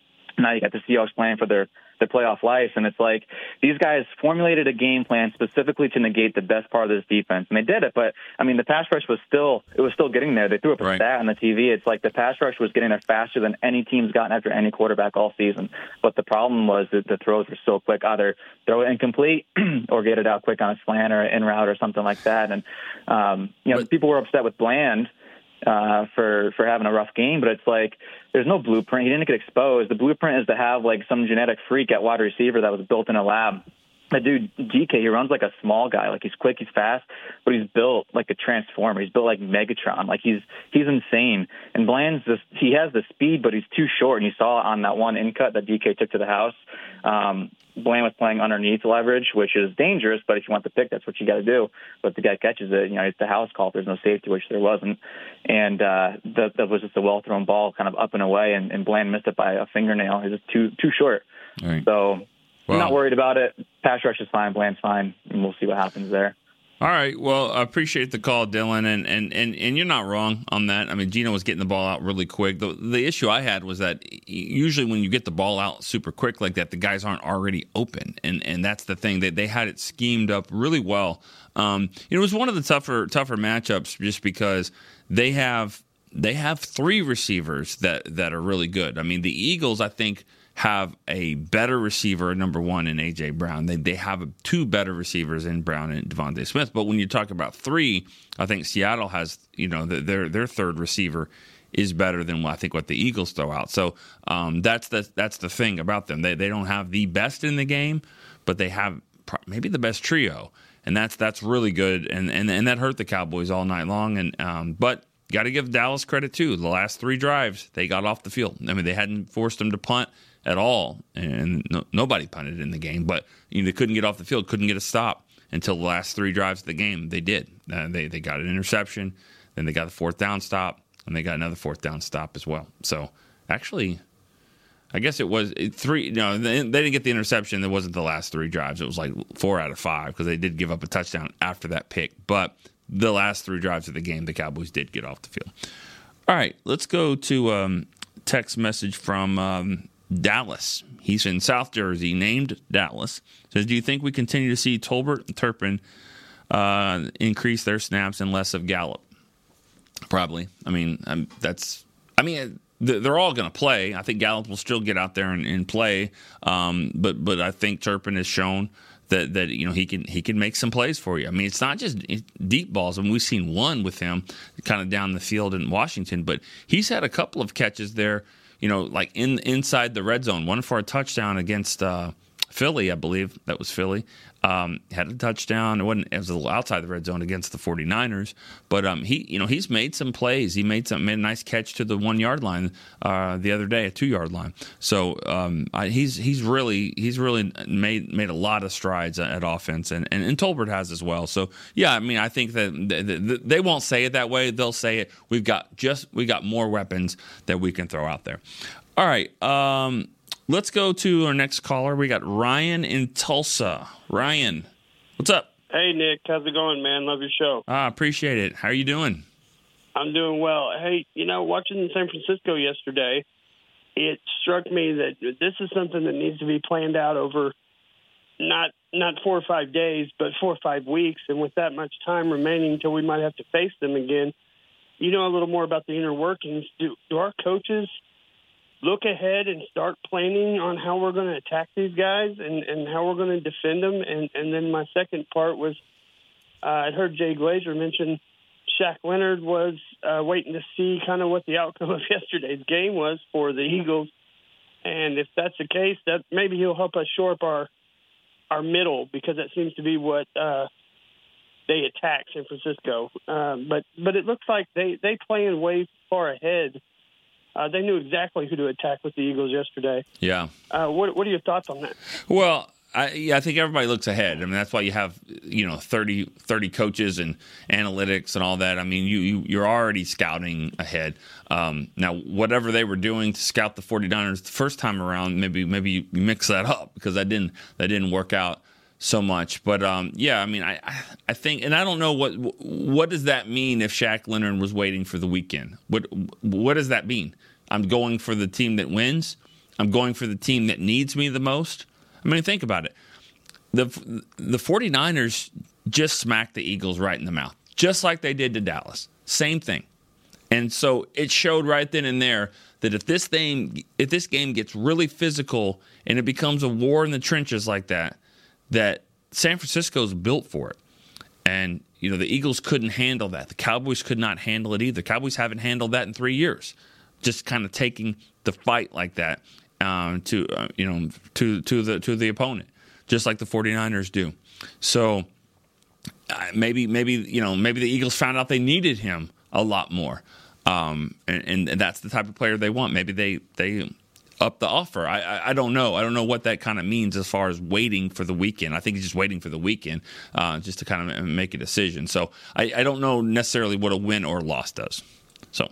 [SPEAKER 8] now you got the Seahawks playing for their their playoff life. And it's like these guys formulated a game plan specifically to negate the best part of this defense, and they did it. But I mean, the pass rush was still it was still getting there. They threw up a right. stat on the TV. It's like the pass rush was getting there faster than any team's gotten after any quarterback all season. But the problem was that the throws were so quick, either throw it incomplete (clears throat) or get it out quick on a slant or in route or something like that. And um, you know, but, people were upset with Bland uh, for for having a rough game, but it's like there's no blueprint. He didn't get exposed. The blueprint is to have like some genetic freak at wide receiver that was built in a lab. That dude DK, he runs like a small guy. Like he's quick, he's fast, but he's built like a transformer. He's built like Megatron. Like he's he's insane. And Bland's just he has the speed, but he's too short. And you saw on that one in cut that DK took to the house. Um, Bland was playing underneath leverage, which is dangerous, but if you want the pick, that's what you got to do. But the guy catches it, you know, it's the house call. If there's no safety, which there wasn't, and uh, that, that was just a well thrown ball, kind of up and away, and, and Bland missed it by a fingernail. He's just too too short. Right. So I'm not worried about it. Pass rush is fine, Bland's fine, and we'll see what happens there.
[SPEAKER 3] All right. Well, I appreciate the call, Dylan, and, and, and, and you're not wrong on that. I mean, Geno was getting the ball out really quick. The, the issue I had was that usually when you get the ball out super quick like that, the guys aren't already open, and and that's the thing. They they had it schemed up really well. Um, it was one of the tougher tougher matchups just because they have they have three receivers that that are really good. I mean, the Eagles, I think have a better receiver, number one, in AJ Brown. They they have two better receivers in Brown and DeVonta Smith. But when you talk about three, I think Seattle has you know their their third receiver is better than I think what the Eagles throw out. So um, that's the that's the thing about them. They they don't have the best in the game, but they have maybe the best trio, and that's that's really good. And and and that hurt the Cowboys all night long. And um, but got to give Dallas credit too. The last three drives they got off the field. I mean they hadn't forced them to punt at all, and no, nobody punted in the game. But you know, they couldn't get off the field, couldn't get a stop until the last three drives of the game. They did. Uh, they they got an interception, then they got the fourth down stop, and they got another fourth down stop as well. So actually, I guess it was three. No, they, they didn't get the interception. It wasn't the last three drives. It was like four out of five because they did give up a touchdown after that pick. But the last three drives of the game, the Cowboys did get off the field. All right, let's go to um, text message from um, Dallas. He's in South Jersey, named Dallas. Says, do you think we continue to see Tolbert and Turpin uh, increase their snaps and less of Gallup? Probably. I mean, um, that's. I mean, they're all going to play. I think Gallup will still get out there and, and play, um, but but I think Turpin has shown that that you know he can he can make some plays for you. I mean, it's not just deep balls. I mean, we've seen one with him kind of down the field in Washington, but he's had a couple of catches there you know, like in inside the red zone. One for a touchdown against uh, Philly, I believe that was Philly. Um, had a touchdown. It wasn't. It was a little outside the red zone against the 49ers. But um, he, you know, he's made some plays. He made some made a nice catch to the one yard line uh, the other day, a two yard line. So um, I, he's he's really he's really made made a lot of strides at offense, and, and and Tolbert has as well. So yeah, I mean, I think that they won't say it that way. They'll say it. We've got just we got more weapons that we can throw out there. All right. Um, Let's go to our next caller. We got Ryan in Tulsa. Ryan, what's up?
[SPEAKER 9] Hey Nick, how's it going, man? Love your show.
[SPEAKER 3] Ah, appreciate it. How are you doing?
[SPEAKER 9] I'm doing well. Hey, you know, watching San Francisco yesterday, it struck me that this is something that needs to be planned out over not not four or five days, but four or five weeks. And with that much time remaining until we might have to face them again, you know a little more about the inner workings. Do do our coaches look ahead and start planning on how we're going to attack these guys and, and how we're going to defend them. And, and then my second part was uh, I heard Jay Glazer mention Shaq Leonard was uh, waiting to see kind of what the outcome (laughs) of yesterday's game was for the Eagles. And if that's the case, that maybe he'll help us shore up our our middle because that seems to be what uh, they attack San Francisco. Um, but but it looks like they they plan way far ahead uh, they knew exactly who to attack with the Eagles yesterday.
[SPEAKER 3] Yeah.
[SPEAKER 9] Uh, what, what are your thoughts on that?
[SPEAKER 3] Well, I, yeah, I think everybody looks ahead. I mean, that's why you have you know 30, 30 coaches and analytics and all that. I mean, you, you you're already scouting ahead. Um, now, whatever they were doing to scout the 49ers the first time around, maybe maybe you mix that up because that didn't that didn't work out so much. But um, yeah, I mean, I I think, and I don't know what what does that mean if Shaq Leonard was waiting for the weekend. What what does that mean? I'm going for the team that wins. I'm going for the team that needs me the most. I mean, think about it. The the 49ers just smacked the Eagles right in the mouth, just like they did to Dallas. Same thing. And so it showed right then and there that if this thing if this game gets really physical and it becomes a war in the trenches like that, that San Francisco's built for it. And, you know, the Eagles couldn't handle that. The Cowboys could not handle it either. Cowboys haven't handled that in three years. Just kind of taking the fight like that um, to, uh, you know, to, to, the, to the opponent, just like the 49ers do. So uh, maybe, maybe, you know, maybe the Eagles found out they needed him a lot more. Um, and, and, that's the type of player they want. Maybe they, they up the offer. I, I, I don't know. I don't know what that kind of means as far as waiting for the weekend. I think he's just waiting for the weekend uh, just to kind of make a decision. So I, I don't know necessarily what a win or loss does. So.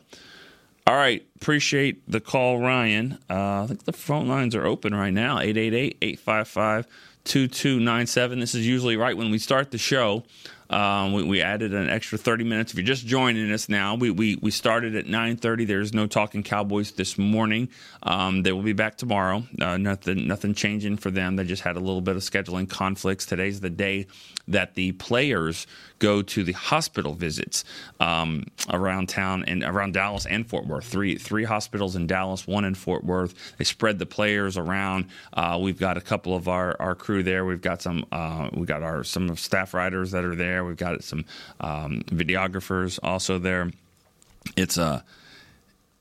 [SPEAKER 3] All right. Appreciate the call, Ryan. Uh, I think the phone lines are open right now 888 855 2297. This is usually right when we start the show. Um, we, we, added an extra 30 minutes. If you're just joining us now, we, we, we started at 9:30. There's no talking Cowboys this morning. Um, they will be back tomorrow. Uh, nothing nothing changing for them. They just had a little bit of scheduling conflicts. Today's the day that the players go to the hospital visits um, around town and around Dallas and Fort Worth. Three three hospitals in Dallas, one in Fort Worth. They spread the players around. Uh, we've got a couple of our, our crew there. We've got some uh, we got our some staff writers that are there. We've got some um, videographers also there. It's a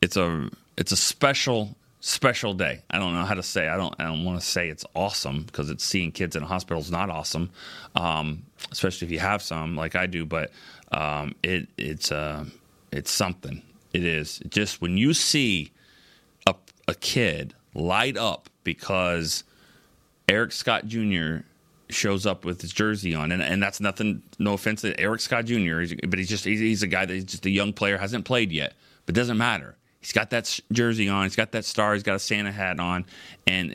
[SPEAKER 3] it's a it's a special special day. I don't know how to say. I don't. I don't want to say it's awesome because it's seeing kids in a hospital is not awesome, um, especially if you have some like I do. But um, it it's uh, it's something. It is just when you see a a kid light up because Eric Scott Jr. shows up with his jersey on, and, and that's nothing. No offense to Eric Scott Jr., but he's just he's, he's a guy that he's just a young player hasn't played yet, but doesn't matter He's got that jersey on. He's got that star. He's got a Santa hat on. And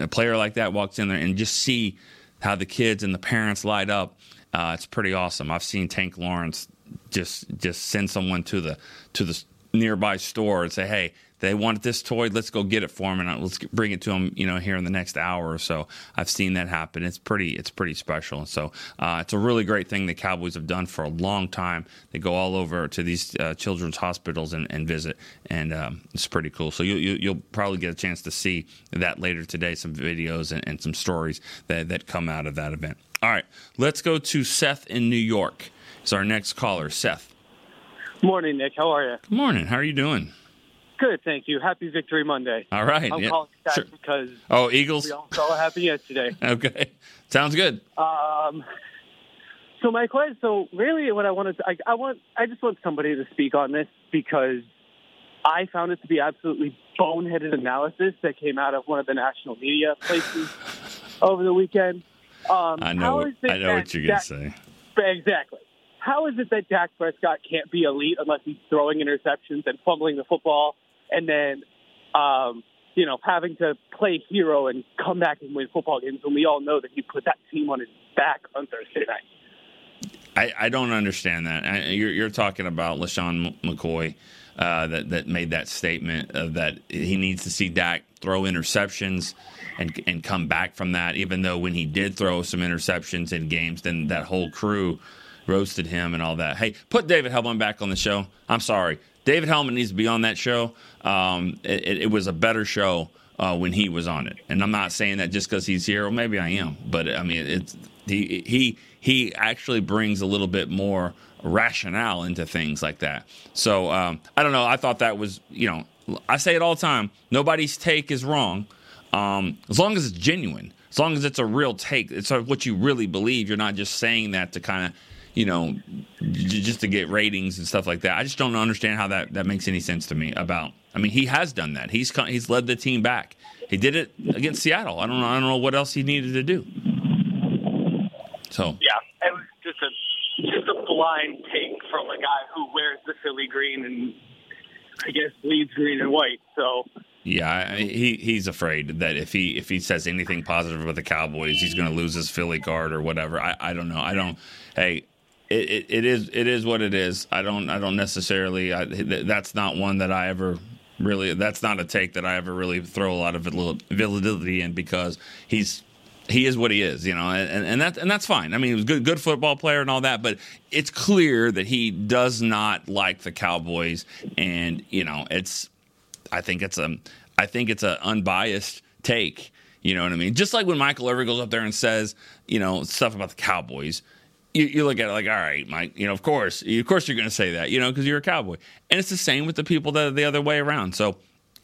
[SPEAKER 3] a player like that walks in there and just see how the kids and the parents light up. Uh, it's pretty awesome. I've seen Tank Lawrence just just send someone to the to the nearby store and say, "Hey, they wanted this toy. Let's go get it for them, and let's bring it to them. You know, here in the next hour or so. I've seen that happen. It's pretty. It's pretty special. So uh, it's a really great thing the Cowboys have done for a long time. They go all over to these uh, children's hospitals and, and visit, and um, it's pretty cool. So you, you, will probably get a chance to see that later today. Some videos and, and some stories that that come out of that event. All right, let's go to Seth in New York. Is our next caller, Seth.
[SPEAKER 10] Morning, Nick. How are you?
[SPEAKER 3] Good morning. How are you doing?
[SPEAKER 10] Good, thank you. Happy Victory Monday.
[SPEAKER 3] All right.
[SPEAKER 10] I'm
[SPEAKER 3] yeah.
[SPEAKER 10] calling that
[SPEAKER 3] sure.
[SPEAKER 10] because
[SPEAKER 3] oh, Eagles.
[SPEAKER 10] We all saw yesterday. (laughs)
[SPEAKER 3] okay, sounds good.
[SPEAKER 10] Um, so my question, so really, what I wanted, to, I, I want, I just want somebody to speak on this because I found it to be absolutely boneheaded analysis that came out of one of the national media places (sighs) over the weekend. Um,
[SPEAKER 3] I know. I know what you're gonna say.
[SPEAKER 10] Exactly. How is it that Dak Prescott can't be elite unless he's throwing interceptions and fumbling the football and then, um, you know, having to play hero and come back and win football games when we all know that he put that team on his back on Thursday night.
[SPEAKER 3] I, I don't understand that. I, you're, you're, talking about LeSean McCoy uh, that that made that statement of that he needs to see Dak throw interceptions and and come back from that. Even though when he did throw some interceptions in games, then that whole crew roasted him and all that. Hey, put David Helman back on the show. I'm sorry. David Helman needs to be on that show. Um, it, it, was a better show uh, when he was on it, and I'm not saying that just because he's here. Well, maybe I am, but I mean, it's he he he actually brings a little bit more rationale into things like that. So um, I don't know. I thought that was you know I say it all the time. Nobody's take is wrong, um, as long as it's genuine. As long as it's a real take, it's what you really believe. You're not just saying that to kind of you know, just to get ratings and stuff like that. I just don't understand how that, that makes any sense to me. About, I mean, he has done that. He's he's led the team back. He did it against Seattle. I don't know. I don't know what else he needed to do. So
[SPEAKER 10] yeah, it was just a just a blind take from a guy who wears the Philly green and I guess bleeds green and white. So
[SPEAKER 3] yeah, he he's afraid that if he if he says anything positive about the Cowboys, he's going to lose his Philly card or whatever. I, I don't know. I don't. Hey, it, it, it is it is what it is. I don't I don't necessarily I, that's not one that I ever really that's not a take that I ever really throw a lot of validity in because he's he is what he is, you know, and, and that and that's fine. I mean, he was good good football player and all that, but it's clear that he does not like the Cowboys, and you know, it's I think it's a I think it's an unbiased take. You know what I mean? Just like when Michael Irvin goes up there and says, you know, stuff about the Cowboys you, you, look at it like, all right, Mike, you know, of course, of course you're going to say that, you know, because you're a cowboy. And it's the same with the people that are the other way around. So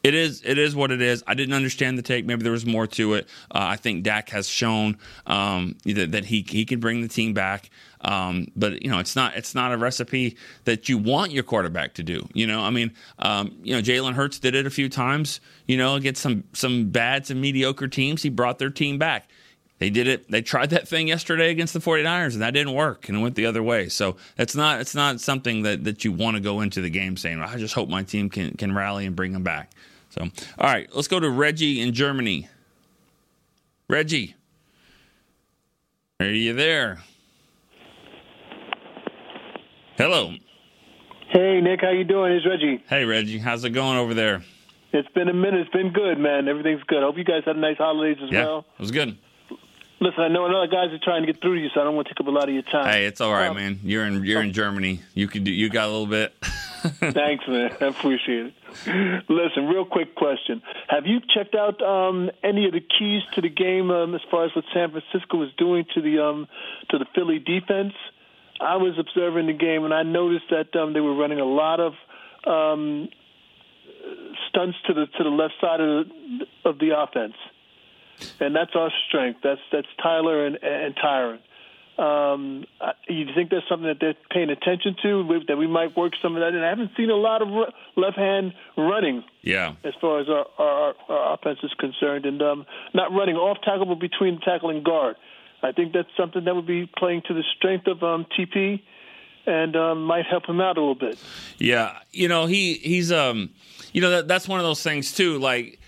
[SPEAKER 3] it is, it is what it is. I didn't understand the take. Maybe there was more to it. Uh, I think Dak has shown um, that, that, he he can bring the team back. Um, but you know, it's not it's not a recipe that you want your quarterback to do. You know, I mean, um, you know, Jalen Hurts did it a few times. You know, against some some bad, some mediocre teams, he brought their team back they did it they tried that thing yesterday against the 49ers and that didn't work and it went the other way. So it's not it's not something that, that you want to go into the game saying i just hope my team can, can rally and bring them back. So all right let's go to reggie in germany. Reggie. Are you there? Hello.
[SPEAKER 11] Hey nick how you doing? It's reggie.
[SPEAKER 3] Hey reggie how's it going over there?
[SPEAKER 11] It's been a minute it's been good man. Everything's good. Hope you guys had a nice holidays as
[SPEAKER 3] yeah,
[SPEAKER 11] well.
[SPEAKER 3] it was good
[SPEAKER 11] Listen, I know a lot of guys are trying to get through to you, so I don't want to take up a lot of your time.
[SPEAKER 3] Hey, it's all right,
[SPEAKER 11] um,
[SPEAKER 3] man. You're in you're in Germany. You could do. You got a little bit. (laughs)
[SPEAKER 11] Thanks, man. I appreciate it. Listen, real quick question: Have you checked out um, any of the keys to the game um, as far as what San Francisco was doing to the um, to the Philly defense? I was observing the game, and I noticed that um, they were running a lot of um, stunts to the to the left side of the, of the offense, and that's our strength. That's that's Tyler and and Tyron. Um, you think there's something that they're paying attention to that we might work some of that in? I haven't seen a lot of left hand running.
[SPEAKER 3] Yeah.
[SPEAKER 11] As far as our, our, our offense is concerned, and um, not running off tackle, but between tackle and guard. I think that's something that would be playing to the strength of um, TP and um, might help him out a little bit.
[SPEAKER 3] Yeah, you know he he's um you know that that's one of those things too. Like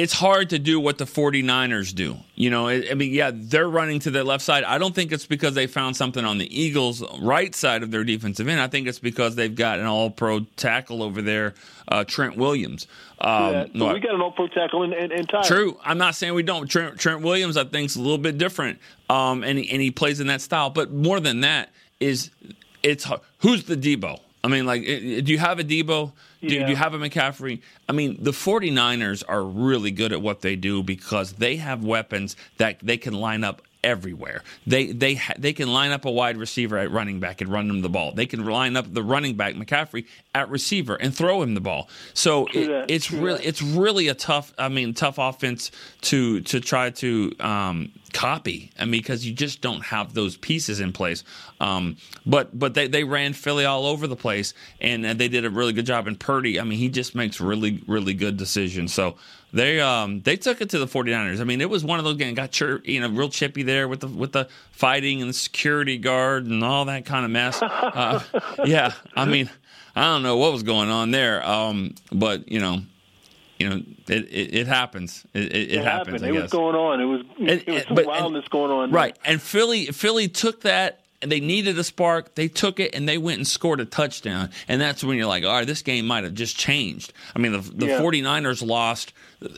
[SPEAKER 3] it's hard to do what the 49ers do. You know, I mean, yeah, they're running to the left side. I don't think it's because they found something on the Eagles' right side of their defensive end. I think it's because they've got an all pro tackle over there, uh, Trent Williams.
[SPEAKER 11] Um, yeah, so we got an all pro tackle in, in, in time.
[SPEAKER 3] True. I'm not saying we don't. Trent, Trent Williams, I think, is a little bit different, um, and, he, and he plays in that style. But more than that, is it's who's the Deebo? I mean, like, do you have a Deebo? Do, yeah. do, you have a McCaffrey? I mean, the 49ers are really good at what they do because they have weapons that they can line up everywhere. They they ha- they can line up a wide receiver at running back and run him the ball. They can line up the running back McCaffrey at receiver and throw him the ball. So it, it's really it's really a tough. I mean, tough offense to to try to um, copy. I mean, because you just don't have those pieces in place. Um, but but they, they ran Philly all over the place, and, they did a really good job. And Purdy, I mean, he just makes really really good decisions. So they um they took it to the 49ers. I mean, it was one of those games got chir- you know real chippy there with the with the fighting and the security guard and all that kind of mess. Uh, (laughs) yeah, I mean, I don't know what was going on there. Um, but you know, you know, it it, it happens. It, it, it happens.
[SPEAKER 11] It was going on. It was it, was some but, wildness and, going on.
[SPEAKER 3] Right, and Philly Philly took that. And they needed a spark. They took it and they went and scored a touchdown. And that's when you're like, all right, this game might have just changed. I mean, the, the yeah. 49ers lost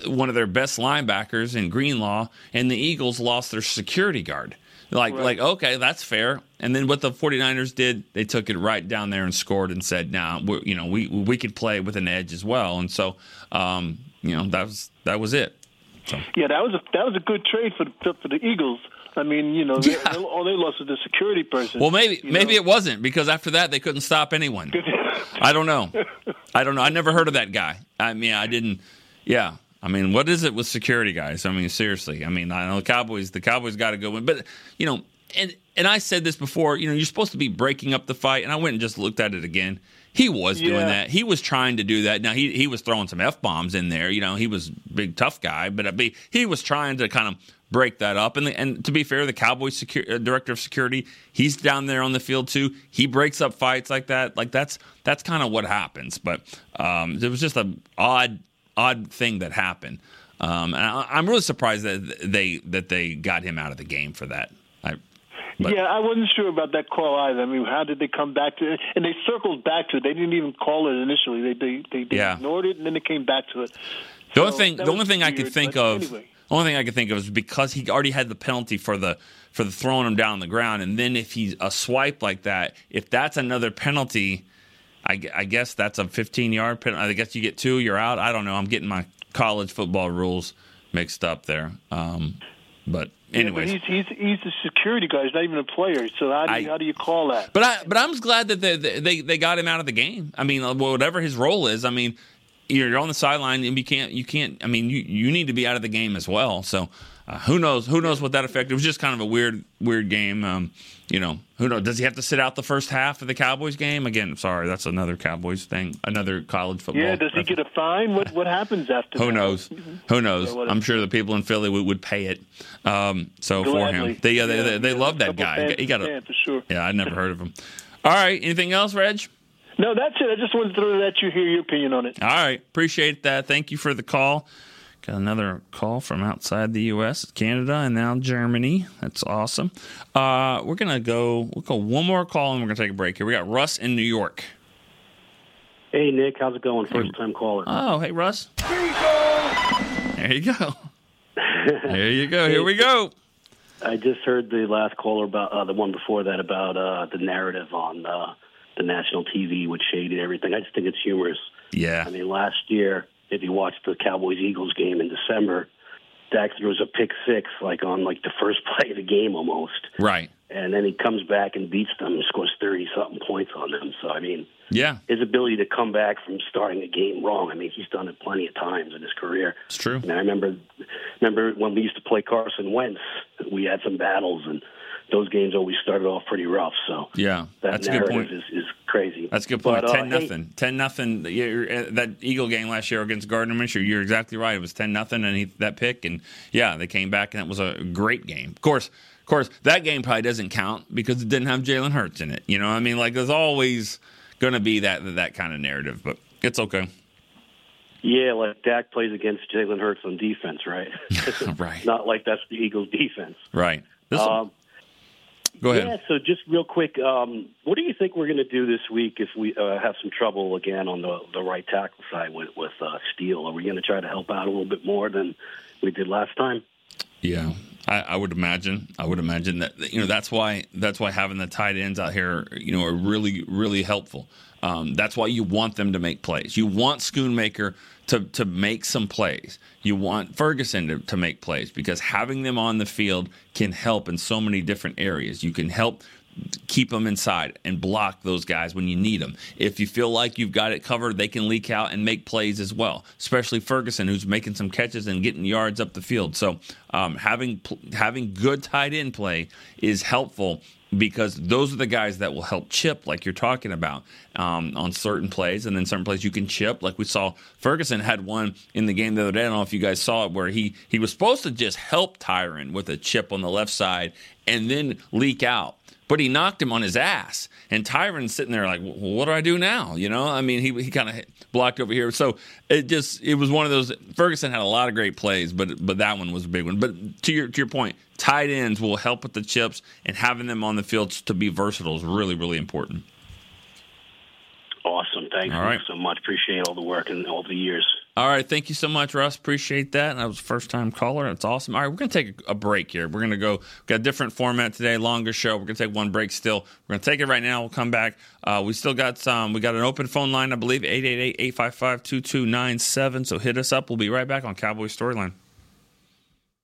[SPEAKER 3] one of their best linebackers in Greenlaw, and the Eagles lost their security guard. Like, right. like okay, that's fair. And then what the 49ers did, they took it right down there and scored and said, "Now, nah, you know, we we could play with an edge as well." And so, um, you know, that was that was it.
[SPEAKER 11] So. Yeah, that was a that was a good trade for the, for the Eagles. I mean, you know, yeah. they, all they lost was the security person.
[SPEAKER 3] Well, maybe maybe know? it wasn't because after that they couldn't stop anyone. (laughs) I don't know. I don't know. I never heard of that guy. I mean, I didn't. Yeah, I mean, what is it with security guys? I mean, seriously. I mean, I know the Cowboys. The Cowboys got to go in, but you know, and and I said this before. You know, you're supposed to be breaking up the fight, and I went and just looked at it again. He was yeah. doing that. He was trying to do that. Now he he was throwing some f bombs in there. You know, he was big tough guy, but uh, he was trying to kind of break that up. And the, and to be fair, the Cowboys security, uh, director of security, he's down there on the field too. He breaks up fights like that. Like that's that's kind of what happens. But um, it was just a odd odd thing that happened. Um, and I, am really surprised that they that they got him out of the game for that. I,
[SPEAKER 11] but, yeah, I wasn't sure about that call either. I mean, how did they come back to it? And they circled back to it. They didn't even call it initially. They they they, they yeah. ignored it and then they came back to it.
[SPEAKER 3] The so only thing, the only thing weird, I could think of, anyway. only thing I could think of is because he already had the penalty for the for the throwing him down on the ground, and then if he's a swipe like that, if that's another penalty I, I guess that's a 15 yard penalty. I guess you get two, you're out. I don't know. I'm getting my college football rules mixed up there. Um, but anyway,
[SPEAKER 11] yeah, he's, he's he's a security guy. He's not even a player. So how do you, I, how do you call that?
[SPEAKER 3] But I but I'm glad that they, they they got him out of the game. I mean, whatever his role is. I mean, you're on the sideline and you can't you can't. I mean, you you need to be out of the game as well. So uh, who knows? Who knows what that effect? It was just kind of a weird, weird game. Um, you know, who knows? Does he have to sit out the first half of the Cowboys game? Again, sorry, that's another Cowboys thing, another college football.
[SPEAKER 11] Yeah, does he get a fine? What what happens after?
[SPEAKER 3] Who that? knows? Who knows? I'm sure the people in Philly would, would pay it. Um, so Gladly. for him, they yeah, they, they, they love that guy. He got a
[SPEAKER 11] for sure.
[SPEAKER 3] Yeah, I never heard of him. All right, anything else, Reg?
[SPEAKER 11] No, that's it. I just wanted to let you hear your opinion on it.
[SPEAKER 3] All right, appreciate that. Thank you for the call. Got another call from outside the U.S., Canada, and now Germany. That's awesome. Uh, we're gonna go. We'll go one more call, and we're gonna take a break here. We got Russ in New York.
[SPEAKER 12] Hey Nick, how's it going? First time caller.
[SPEAKER 3] Oh, hey Russ. There you go. there you go. (laughs) Here we go.
[SPEAKER 12] I just heard the last caller about uh, the one before that about uh, the narrative on uh, the national TV with Shady and everything. I just think it's humorous.
[SPEAKER 3] Yeah.
[SPEAKER 12] I mean, last year if you watch the Cowboys Eagles game in December, Dak throws a pick six like on like the first (laughs) play of the game almost.
[SPEAKER 3] Right.
[SPEAKER 12] And then he comes back and beats them and scores thirty something points on them. So I mean,
[SPEAKER 3] Yeah,
[SPEAKER 12] his ability to come back from starting a game wrong. I mean, he's done it plenty of times in his career.
[SPEAKER 3] it's true.
[SPEAKER 12] And I remember remember when we used to play Carson Wentz, we had some battles, and those games always started off pretty rough. So
[SPEAKER 3] Yeah,
[SPEAKER 12] that
[SPEAKER 3] that's a good
[SPEAKER 12] narrative
[SPEAKER 3] point.
[SPEAKER 12] is, is crazy.
[SPEAKER 3] That's a good point.
[SPEAKER 12] But, uh,
[SPEAKER 3] ten
[SPEAKER 12] hey,
[SPEAKER 3] nothing. Ten nothing. That Eagle game last year against Gardner Minshew. You're exactly right. It was ten nothing, and he, that pick, and yeah, they came back, and it was a great game. Of course, of course, that game probably doesn't count because it didn't have Jalen Hurts in it. You know, what I mean, like there's always going to be that that kind of narrative, but it's okay.
[SPEAKER 12] Yeah, like Dak plays against Jalen Hurts on defense, right? (laughs)
[SPEAKER 3] right. (laughs)
[SPEAKER 12] Not like that's the Eagles' defense.
[SPEAKER 3] Right. This,
[SPEAKER 12] Um,
[SPEAKER 3] go ahead.
[SPEAKER 12] Yeah, so just real quick, um, what do you think we're going to do this week if we uh, have some trouble again on the the right tackle side with with uh, Steele? Are we going to try to help out a little bit more than we did last time?
[SPEAKER 3] Yeah, I, I would imagine. I would imagine that you know that's why that's why having the tight ends out here, you know, are really really helpful. Um, that's why you want them to make plays. You want Schoonmaker to to make some plays. You want Ferguson to, to make plays because having them on the field can help in so many different areas. You can help keep them inside and block those guys when you need them. If you feel like you've got it covered, they can leak out and make plays as well. Especially Ferguson, who's making some catches and getting yards up the field. So um, having having good tight end play is helpful because those are the guys that will help chip, like you're talking about, um, on certain plays, and then certain plays you can chip. Like we saw, Ferguson had one in the game the other day. I don't know if you guys saw it, where he he was supposed to just help Tyron with a chip on the left side and then leak out but he knocked him on his ass. And Tyron's sitting there like, well, what do I do now? You know, I mean, he he kind of blocked over here. So it just it was one of those. Ferguson had a lot of great plays, but but that one was a big one. But to your to your point, tight ends will help with the chips, and having them on the field to be versatile is really really important.
[SPEAKER 12] Awesome. Thanks
[SPEAKER 3] All right.
[SPEAKER 12] so much. Appreciate all the work and all the years.
[SPEAKER 3] All right, thank you so much, Russ. Appreciate that. That was a first time caller. It's awesome. All right, we're gonna take a break here. We're gonna go. We've got a different format today, longer show. We're gonna take one break still. We're gonna take it right now. We'll come back. Uh, we still got some. We got an open phone line, I believe, 888-855-2297. So hit us up. We'll be right back on Cowboy Storyline.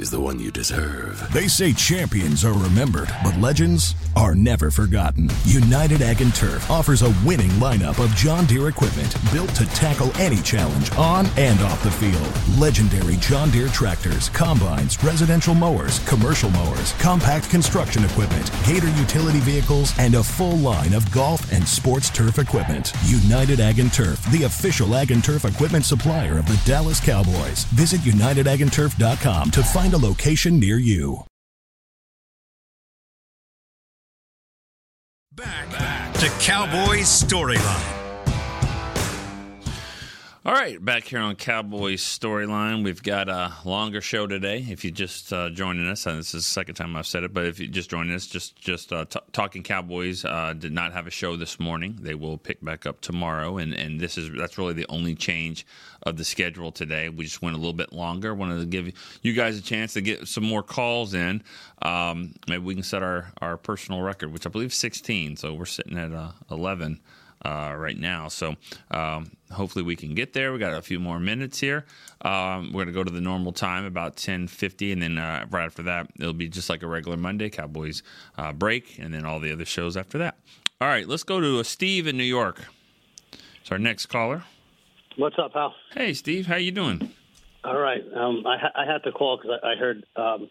[SPEAKER 13] is the one you deserve.
[SPEAKER 14] They say champions are remembered, but legends are never forgotten. United Ag and Turf offers a winning lineup of John Deere equipment built to tackle any challenge on and off the field. Legendary John Deere tractors, combines, residential mowers, commercial mowers, compact construction equipment, Gator utility vehicles, and a full line of golf and sports turf equipment. United Ag and Turf, the official Ag and Turf equipment supplier of the Dallas Cowboys. Visit unitedagandturf.com to find a location near you.
[SPEAKER 1] Back to Cowboys Storyline.
[SPEAKER 3] All right, back here on Cowboys Storyline, we've got a longer show today. If you're just uh, joining us, and this is the second time I've said it, but if you just joining us, just just uh, t- talking Cowboys uh, did not have a show this morning. They will pick back up tomorrow, and and this is that's really the only change of the schedule today. We just went a little bit longer. Wanted to give you guys a chance to get some more calls in. Um, maybe we can set our our personal record, which I believe is 16. So we're sitting at uh, 11 uh, right now. So um, hopefully we can get there. We got a few more minutes here. Um, we're gonna go to the normal time about ten fifty, and then uh, right after that it'll be just like a regular Monday Cowboys uh, break, and then all the other shows after that. All right, let's go to uh, Steve in New York. It's our next caller.
[SPEAKER 15] What's up, Hal?
[SPEAKER 3] Hey, Steve, how you doing?
[SPEAKER 15] All right. Um, I, ha- I had to call because I, I heard um,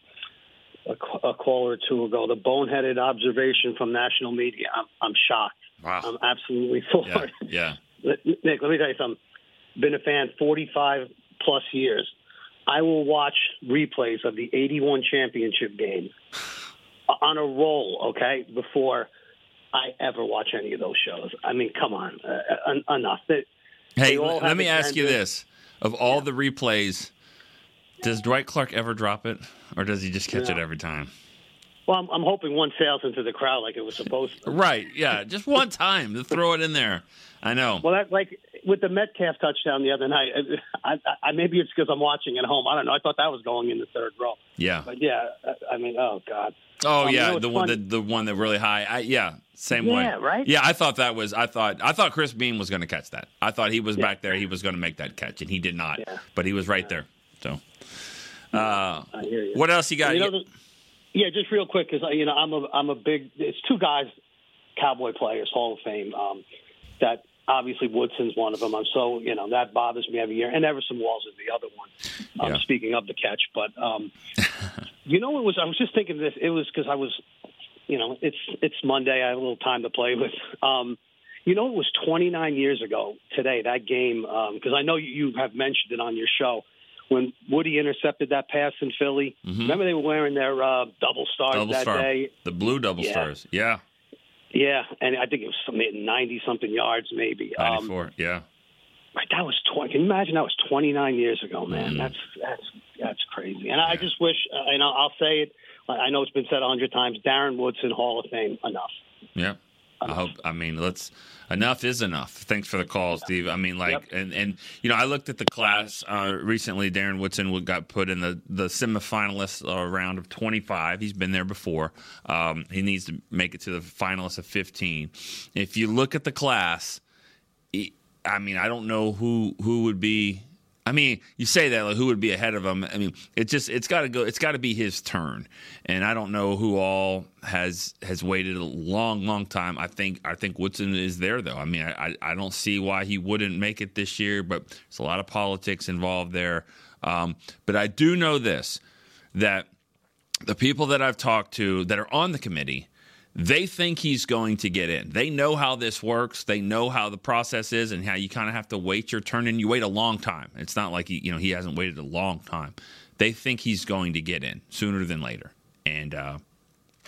[SPEAKER 15] a, ca- a call or two ago the boneheaded observation from national media. I'm, I'm shocked.
[SPEAKER 3] Wow.
[SPEAKER 15] I'm absolutely (laughs) floored.
[SPEAKER 3] Yeah.
[SPEAKER 15] Let- Nick, let me tell you something. Been a fan 45 plus years. I will watch replays of the 81 championship game (sighs) on a roll, okay, before I ever watch any of those shows. I mean, come on, uh, en- enough. They,
[SPEAKER 3] Hey,
[SPEAKER 15] they
[SPEAKER 3] let me ask you this: of all the replays, does Dwight Clark ever drop it, or does he just catch
[SPEAKER 15] No.
[SPEAKER 3] it every time?
[SPEAKER 15] Well, I'm, I'm hoping one sails into the crowd like it was supposed to.
[SPEAKER 3] Right. Yeah. Just one time to throw it in there. I know.
[SPEAKER 15] Well, that like with the Metcalf touchdown the other night. I, I, I maybe it's because I'm watching at home. I don't know. I thought that was going in the third row.
[SPEAKER 3] Yeah.
[SPEAKER 15] But yeah, I- I mean, oh god.
[SPEAKER 3] Oh
[SPEAKER 15] Um, you
[SPEAKER 3] yeah,
[SPEAKER 15] know what's
[SPEAKER 3] the one
[SPEAKER 15] funny?
[SPEAKER 3] the, the one that really high. I, yeah, same way.
[SPEAKER 15] Yeah, right?
[SPEAKER 3] Yeah, I thought that was. I thought I thought Chris Beam was going to catch that. I thought he was back there. He was going to make that catch, and he did not. Yeah. But he was right there. So, uh,
[SPEAKER 15] I hear you.
[SPEAKER 3] what else you got?
[SPEAKER 15] You know, the- yeah, just real quick because you know I'm a I'm a big. It's two guys, Cowboy players, Hall of Fame. Um, that obviously Woodson's one of them. I'm so you know that bothers me every year, and Everson Walls is the other one. Um,
[SPEAKER 3] Yeah.
[SPEAKER 15] Speaking of the catch, but um, (laughs) you know it was. I was just thinking this. It was because I was, you know, it's it's Monday. I have a little time to play with. Um, you know, it was 29 years ago today that game because I know you have mentioned it on your show when Woody intercepted that pass in Philly.
[SPEAKER 3] Mhm.
[SPEAKER 15] Remember they were wearing their uh, double stars
[SPEAKER 3] double
[SPEAKER 15] that
[SPEAKER 3] star,
[SPEAKER 15] day.
[SPEAKER 3] the blue double
[SPEAKER 15] Yeah.
[SPEAKER 3] stars. Yeah,
[SPEAKER 15] Yeah, and I think it was something 90 something yards maybe. Um,
[SPEAKER 3] ninety four. yeah,
[SPEAKER 15] Right, that was 20. Can you imagine that was 29 years ago,
[SPEAKER 3] Mm-hmm.
[SPEAKER 15] man? That's that's that's crazy. And I just wish, uh, and I'll, I'll say it. I know it's been said a hundred times. Darren Woodson, Hall of Fame, enough.
[SPEAKER 3] yeah. I hope. I mean, let's. Enough is enough. Thanks for the call, Steve. I mean, like, and and you know, I looked at the class uh, recently. Darren Woodson got put in the the semifinalist uh, round of 25. He's been there before. Um, he needs to make it to the finalists of 15. If you look at the class, I mean, I don't know who who would be. I mean, you say that like who would be ahead of him? I mean, it just it's got to go. It's got to be his turn, and I don't know who all has has waited a long, long time. I think I think Woodson is there though. I mean, I I don't see why he wouldn't make it this year, but there's a lot of politics involved there. Um, but I do know this that the people that I've talked to that are on the committee, they think he's going to get in. They know how this works. They know how the process is and how you kind of have to wait your turn and you wait a long time. It's not like he, you know, he hasn't waited a long time. They think he's going to get in sooner than later. And uh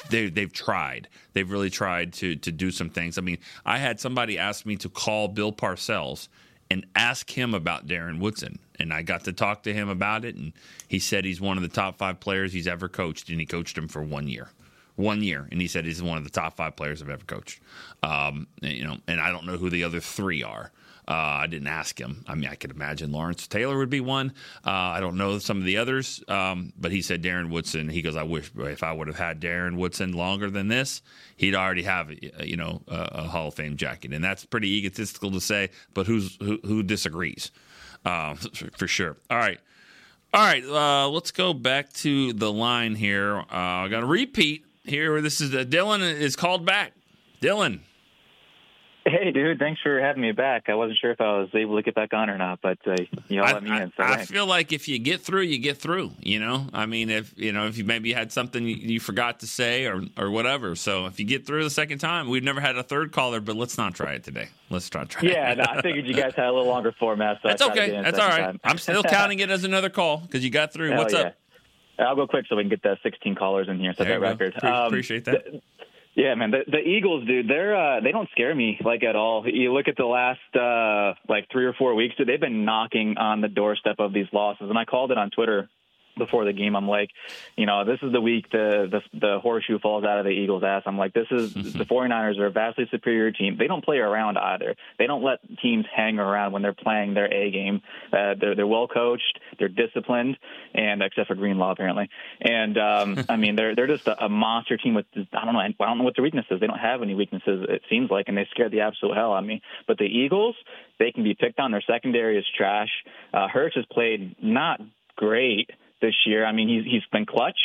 [SPEAKER 3] they they've tried. They've really tried to to do some things. I mean, I had somebody ask me to call Bill Parcells and ask him about Darren Woodson, and I got to talk to him about it, and he said he's one of the top five players he's ever coached, and he coached him for one year. One year, and he said he's one of the top five players I've ever coached. Um, and, you know, and I don't know who the other three are. Uh, I didn't ask him. I mean, I could imagine Lawrence Taylor would be one. Uh, I don't know some of the others, um, but he said Darren Woodson. He goes, I wish if I would have had Darren Woodson longer than this, he'd already have you know a, a Hall of Fame jacket, and that's pretty egotistical to say. But who's who, who disagrees? Uh, (laughs) for sure. All right. All right, uh, let's go back to the line here. Uh, I got to repeat here. This is uh, Dylan is called back. Dylan,
[SPEAKER 8] Hey, dude, thanks for having me back. I wasn't sure if I was able to get back on or not, but uh, you all
[SPEAKER 3] I,
[SPEAKER 8] let me
[SPEAKER 3] I-
[SPEAKER 8] in. So
[SPEAKER 3] I
[SPEAKER 8] thanks.
[SPEAKER 3] feel like if you get through, you get through. You know, I mean, if you know, if you maybe had something you, you forgot to say or or whatever. So if you get through the second time, we've never had a third caller, but let's not try it today. Let's try try.
[SPEAKER 8] yeah,
[SPEAKER 3] it.
[SPEAKER 8] no, I figured you guys had a little longer format. So
[SPEAKER 3] That's okay. That's all right. I'm still counting (laughs) it as another call because you got through.
[SPEAKER 8] Hell
[SPEAKER 3] What's
[SPEAKER 8] yeah.
[SPEAKER 3] up?
[SPEAKER 8] I'll go quick so we can get the 16 callers in here. Set that
[SPEAKER 3] go.
[SPEAKER 8] record.
[SPEAKER 3] Pre-
[SPEAKER 8] Um,
[SPEAKER 3] appreciate that.
[SPEAKER 8] th- yeah, man. The, the Eagles, dude, they're uh, they don't scare me like at all. You look at the last uh, like three or four weeks, dude, they've been knocking on the doorstep of these losses, and I called it on Twitter before the game. I'm like, you know, this is the week the the, the horseshoe falls out of the Eagles' ass. I'm like, this is (laughs) the 49ers are a vastly superior team. They don't play around either. They don't let teams hang around when they're playing their A game. Uh, they're they're well coached, they're disciplined, and except for Greenlaw apparently. And um, (laughs) I mean, they're they're just a, a monster team with I don't know I don't know what their weakness is. They don't have any weaknesses. It seems like, and they scared the absolute hell out of me. But the Eagles, they can be picked on. Their secondary is trash. Uh, Hurts has played not great this year. I mean, he's he's been clutch,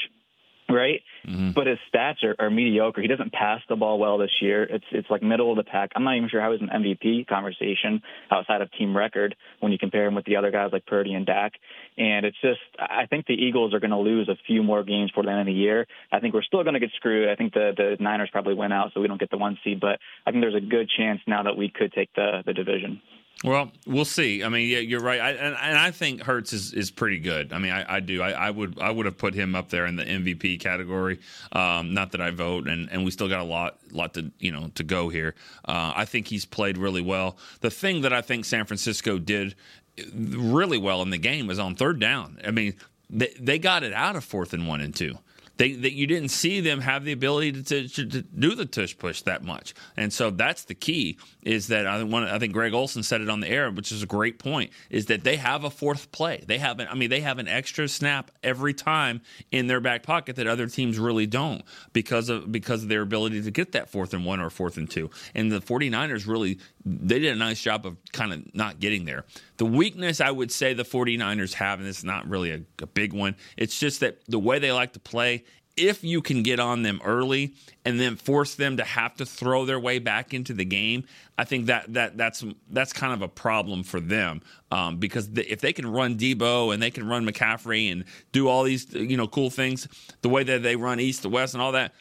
[SPEAKER 8] right?
[SPEAKER 3] Mm-hmm.
[SPEAKER 8] But his stats are, are mediocre. He doesn't pass the ball well this year. It's it's like middle of the pack. I'm not even sure how he's an MVP conversation outside of team record when you compare him with the other guys like Purdy and Dak. And it's just I think the Eagles are going to lose a few more games for the end of the year. I think we're still going to get screwed. I think the the Niners probably win out, so we don't get the one seed. But I think there's a good chance now that we could take the the division.
[SPEAKER 3] Well, we'll see. I mean, yeah, you're right, I, and, and I think Hurts is, is pretty good. I mean, I, I do. I, I, would I would have put him up there in the MVP category. Um, not that I vote, and, and we still got a lot lot to you know to go here. Uh, I think he's played really well. The thing that I think San Francisco did really well in the game was on third down. I mean, they they got it out of fourth and one and two they that you didn't see them have the ability to, to, to, do the tush push that much, and so that's the key. Is that I want I think Greg Olsen said it on the air, which is a great point. Is that they have a fourth play? They have an, I mean they have an extra snap every time in their back pocket that other teams really don't because of because of their ability to get that fourth and one or fourth and two. And the 49ers really they did a nice job of kind of not getting there. The weakness I would say the 49ers have, and it's not really a, a big one, it's just that the way they like to play if you can get on them early and then force them to have to throw their way back into the game, I think that that that's that's kind of a problem for them um, because the, if they can run Deebo and they can run McCaffrey and do all these you know cool things the way that they run east to west and all that.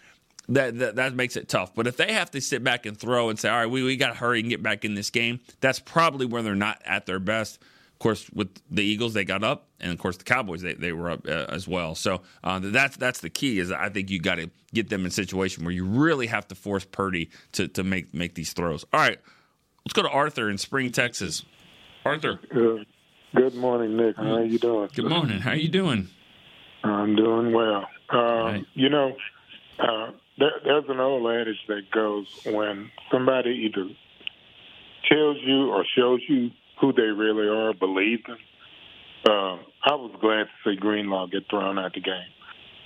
[SPEAKER 3] That, that that makes it tough. But if they have to sit back and throw and say, "All right, we, we got to hurry and get back in this game," that's probably where they're not at their best. Of course, with the Eagles, they got up, and of course, the Cowboys they, they were up uh, as well. So uh, that's that's the key. Is I think you got to get them in a situation where you really have to force Purdy to to make make these throws. All right, let's go to Arthur in Spring, Texas. Arthur.
[SPEAKER 16] Good, good morning, Nick. How are you doing?
[SPEAKER 3] Good morning. How are you doing?
[SPEAKER 16] I'm doing well. Uh, right. You know, uh, there, there's an old adage that goes when somebody either tells you or shows you who they really are, believe them. Uh, I was glad to see Greenlaw get thrown out the game.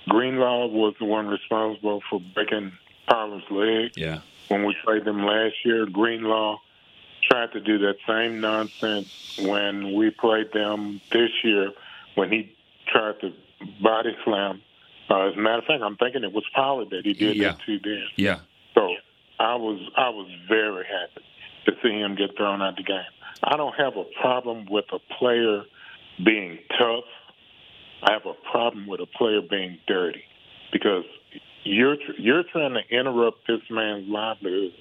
[SPEAKER 16] Greenlaw was the one responsible for breaking Pollard's leg.
[SPEAKER 3] Yeah.
[SPEAKER 16] When we played them last year, Greenlaw tried to do that same nonsense when we played them this year when he tried to body slam. Uh, as a matter of fact, I'm thinking it was Pollard that he did
[SPEAKER 3] yeah.
[SPEAKER 16] that to then.
[SPEAKER 3] Yeah.
[SPEAKER 16] So I was I was very happy to see him get thrown out the game. I don't have a problem with a player being tough. I have a problem with a player being dirty because you're you're trying to interrupt this man's livelihood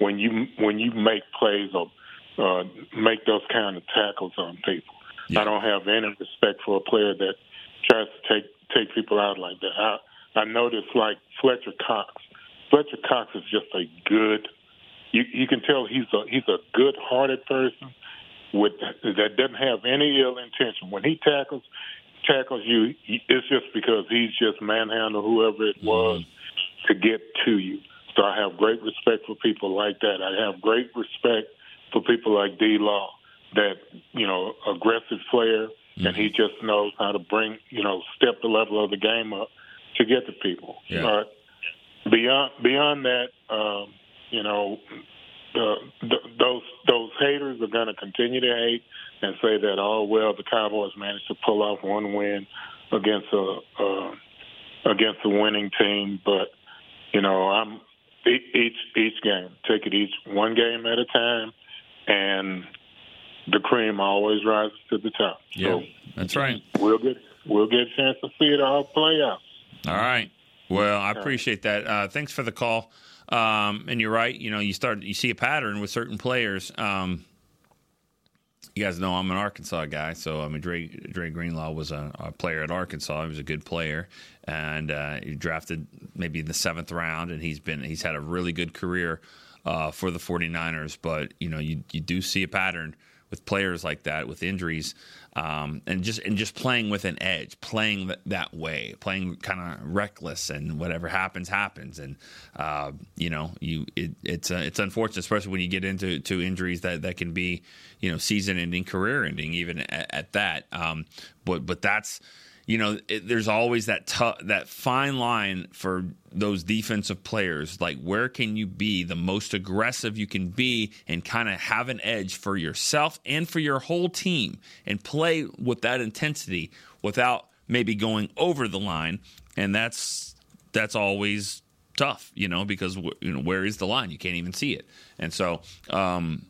[SPEAKER 16] when you when you make plays or uh, make those kind of tackles on people. Yeah. I don't have any respect for a player that tries to take take people out like that. I I notice like Fletcher Cox. Fletcher Cox is just a good you you can tell he's a he's a good hearted person with that doesn't have any ill intention. When he tackles tackles you, it's just because he's just manhandle whoever it was mm-hmm. to get to you. So I have great respect for people like that. I have great respect for people like D Law, that you know, aggressive player, mm-hmm. and he just knows how to bring you know, step the level of the game up to get to people.
[SPEAKER 3] Yeah.
[SPEAKER 16] But beyond beyond that, um, you know, the, the, those those haters are going to continue to hate and say that oh well the Cowboys managed to pull off one win against a uh, against a winning team, but you know I'm each each game take it each one game at a time, and the cream always rises to the top.
[SPEAKER 3] Yeah, so that's right.
[SPEAKER 16] We'll get we'll get a chance to see it all play out.
[SPEAKER 3] All right. Well, I appreciate that. Uh, thanks for the call. Um, and you're right. You know, you start you see a pattern with certain players. Um, you guys know I'm an Arkansas guy, so I mean Dre, Dre Greenlaw was a, a, player at Arkansas. He was a good player, and uh, he drafted maybe in the seventh round, and he's been he's had a really good career uh, for the 49ers. But you know, you you do see a pattern with players like that with injuries, um, and just and just playing with an edge, playing that, way, playing kind of reckless, and whatever happens happens, and uh, you know you it, it's uh, it's unfortunate, especially when you get into to injuries that that can be you know season ending, career ending, even at, at that. Um, but but that's you know, it, there's always that that fine line for those defensive players. Like, where can you be the most aggressive you can be and kind of have an edge for yourself and for your whole team and play with that intensity without maybe going over the line. And that's that's always tough, you know, because you know where is the line? You can't even see it. And so, um,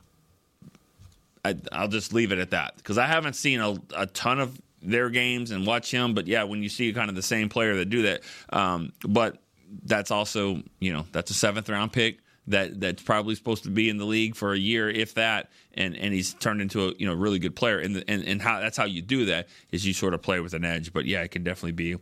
[SPEAKER 3] I, will just leave it at that because I haven't seen a, a ton of their games and watch him. But yeah, when you see kind of the same player that do that, um, but that's also you know that's a seventh round pick that that's probably supposed to be in the league for a year, if that, and and he's turned into a you know really good player. And the, and and how that's how you do that is you sort of play with an edge. But yeah, it can definitely be.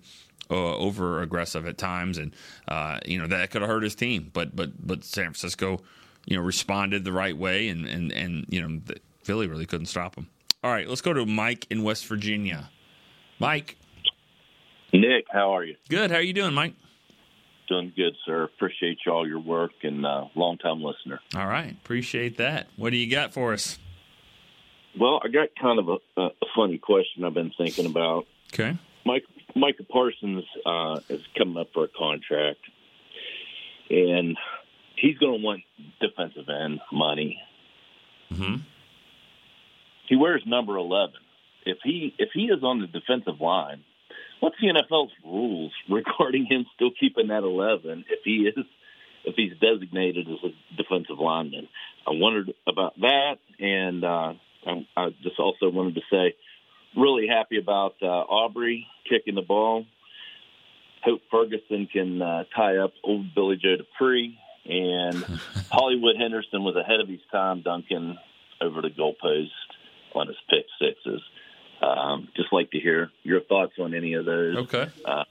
[SPEAKER 3] Uh, over aggressive at times, and uh, you know that could have hurt his team. But but but San Francisco, you know, responded the right way, and and and you know Philly really couldn't stop him. All right, let's go to Mike in West Virginia. Mike.
[SPEAKER 4] Nick, how are you?
[SPEAKER 3] Good. How are you doing, Mike?
[SPEAKER 4] Doing good, sir. Appreciate you all your work and uh, long time listener.
[SPEAKER 3] All right, appreciate that. What do you got for us?
[SPEAKER 4] Well, I got kind of a, a funny question I've been thinking about.
[SPEAKER 3] Okay.
[SPEAKER 4] Mike Micah Parsons uh, is coming up for a contract, and he's going to want defensive end money.
[SPEAKER 3] Mm-hmm.
[SPEAKER 4] He wears number eleven if he if he is on the defensive line, what's the NFL's rules (laughs) regarding him still keeping that eleven if he is if he's designated as a defensive lineman? I wondered about that, and uh, I, I just also wanted to say, really happy about uh, Aubrey kicking the ball. Hope Ferguson can uh, tie up old Billy Joe Dupree, and (laughs) Hollywood Henderson was ahead of his time, dunking over the goalpost on his pick sixes. Um, just like to hear your thoughts on any of those.
[SPEAKER 3] Okay.
[SPEAKER 4] Uh,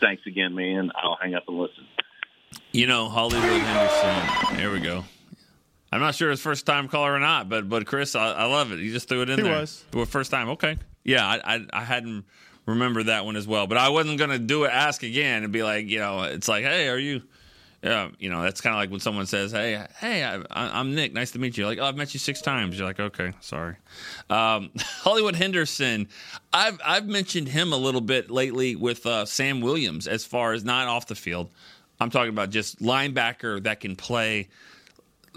[SPEAKER 4] thanks again, man. I'll hang up and listen.
[SPEAKER 3] You know, Hollywood Henderson. There we go. I'm not sure his first time caller or not, but but Chris, I, I love it. He just threw it in
[SPEAKER 17] he
[SPEAKER 3] there.
[SPEAKER 17] was.
[SPEAKER 3] Well, first time. Okay. Yeah, I, I, I hadn't remembered that one as well, but I wasn't gonna do it. Ask again and be like, you know, it's like, hey, are you? Yeah, you know, that's kind of like when someone says, "Hey, hey, I, am Nick. Nice to meet you." Like, oh, I've met you six times. You're like, okay, sorry. Um, (laughs) Hollywood Henderson, I've I've mentioned him a little bit lately with uh, Sam Williams as far as not off the field. I'm talking about just linebacker that can play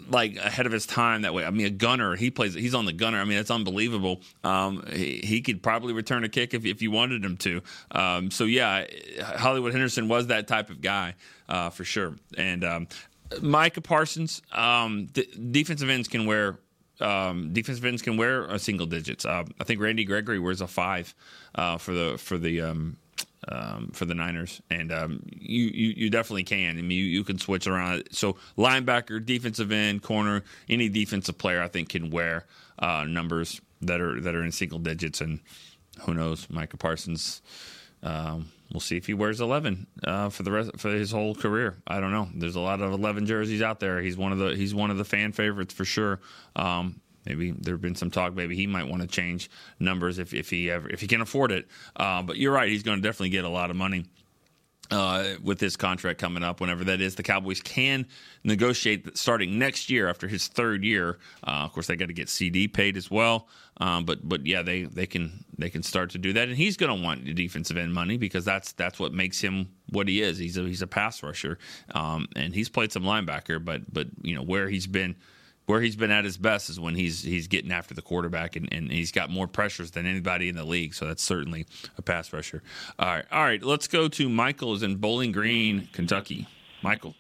[SPEAKER 3] like ahead of his time that way. I mean, a gunner. He plays. He's on the gunner. I mean, it's unbelievable. Um, he, he, could probably return a kick if, if you wanted him to. Um, so yeah, Hollywood Henderson was that type of guy uh, for sure. And um, Micah Parsons, um, defensive ends can wear. Um, defensive ends can wear a single digits. Uh, I think Randy Gregory wears a five uh, for the for the um, for the Niners, and um, you, you, you definitely can. I mean, you, you can switch around. So linebacker, defensive end, corner, any defensive player I think can wear uh, numbers that are that are in single digits, and who knows, Micah Parsons. Um, we'll see if he wears 11 uh, for the rest for his whole career. I don't know. There's a lot of 11 jerseys out there. He's one of the he's one of the fan favorites for sure. Um, Maybe there have been some talk. Maybe he might want to change numbers if, if he ever if he can afford it. Uh, but you're right. He's going to definitely get a lot of money. Uh, with this contract coming up, whenever that is, the Cowboys can negotiate starting next year after his third year. Uh, of course, they got to get CeeDee paid as well. Um, but but yeah, they, they can they can start to do that, and he's going to want the defensive end money because that's that's what makes him what he is. He's a, he's a pass rusher, um, and he's played some linebacker, but but you know where he's been where he's been at his best is when he's he's getting after the quarterback and, and he's got more pressures than anybody in the league. So that's certainly a pass rusher. All right, all right. Let's go to Michael's in Bowling Green, Kentucky. Michael,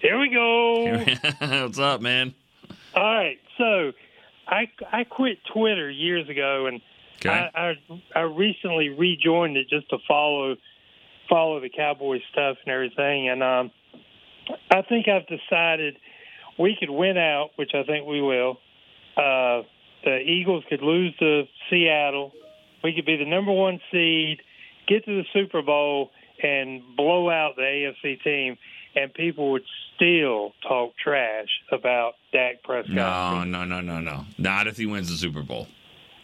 [SPEAKER 18] here we go. (laughs)
[SPEAKER 3] What's up, man?
[SPEAKER 18] All right, so I I quit Twitter years ago and okay. I, I I recently rejoined it just to follow follow the Cowboy stuff and everything, and um, I think I've decided we could win out, which I think we will. Uh, the Eagles could lose to Seattle. We could be the number one seed, get to the Super Bowl, and blow out the AFC team. and people would still talk trash about Dak Prescott.
[SPEAKER 3] No, no, no, no, no. Not if he wins the Super Bowl.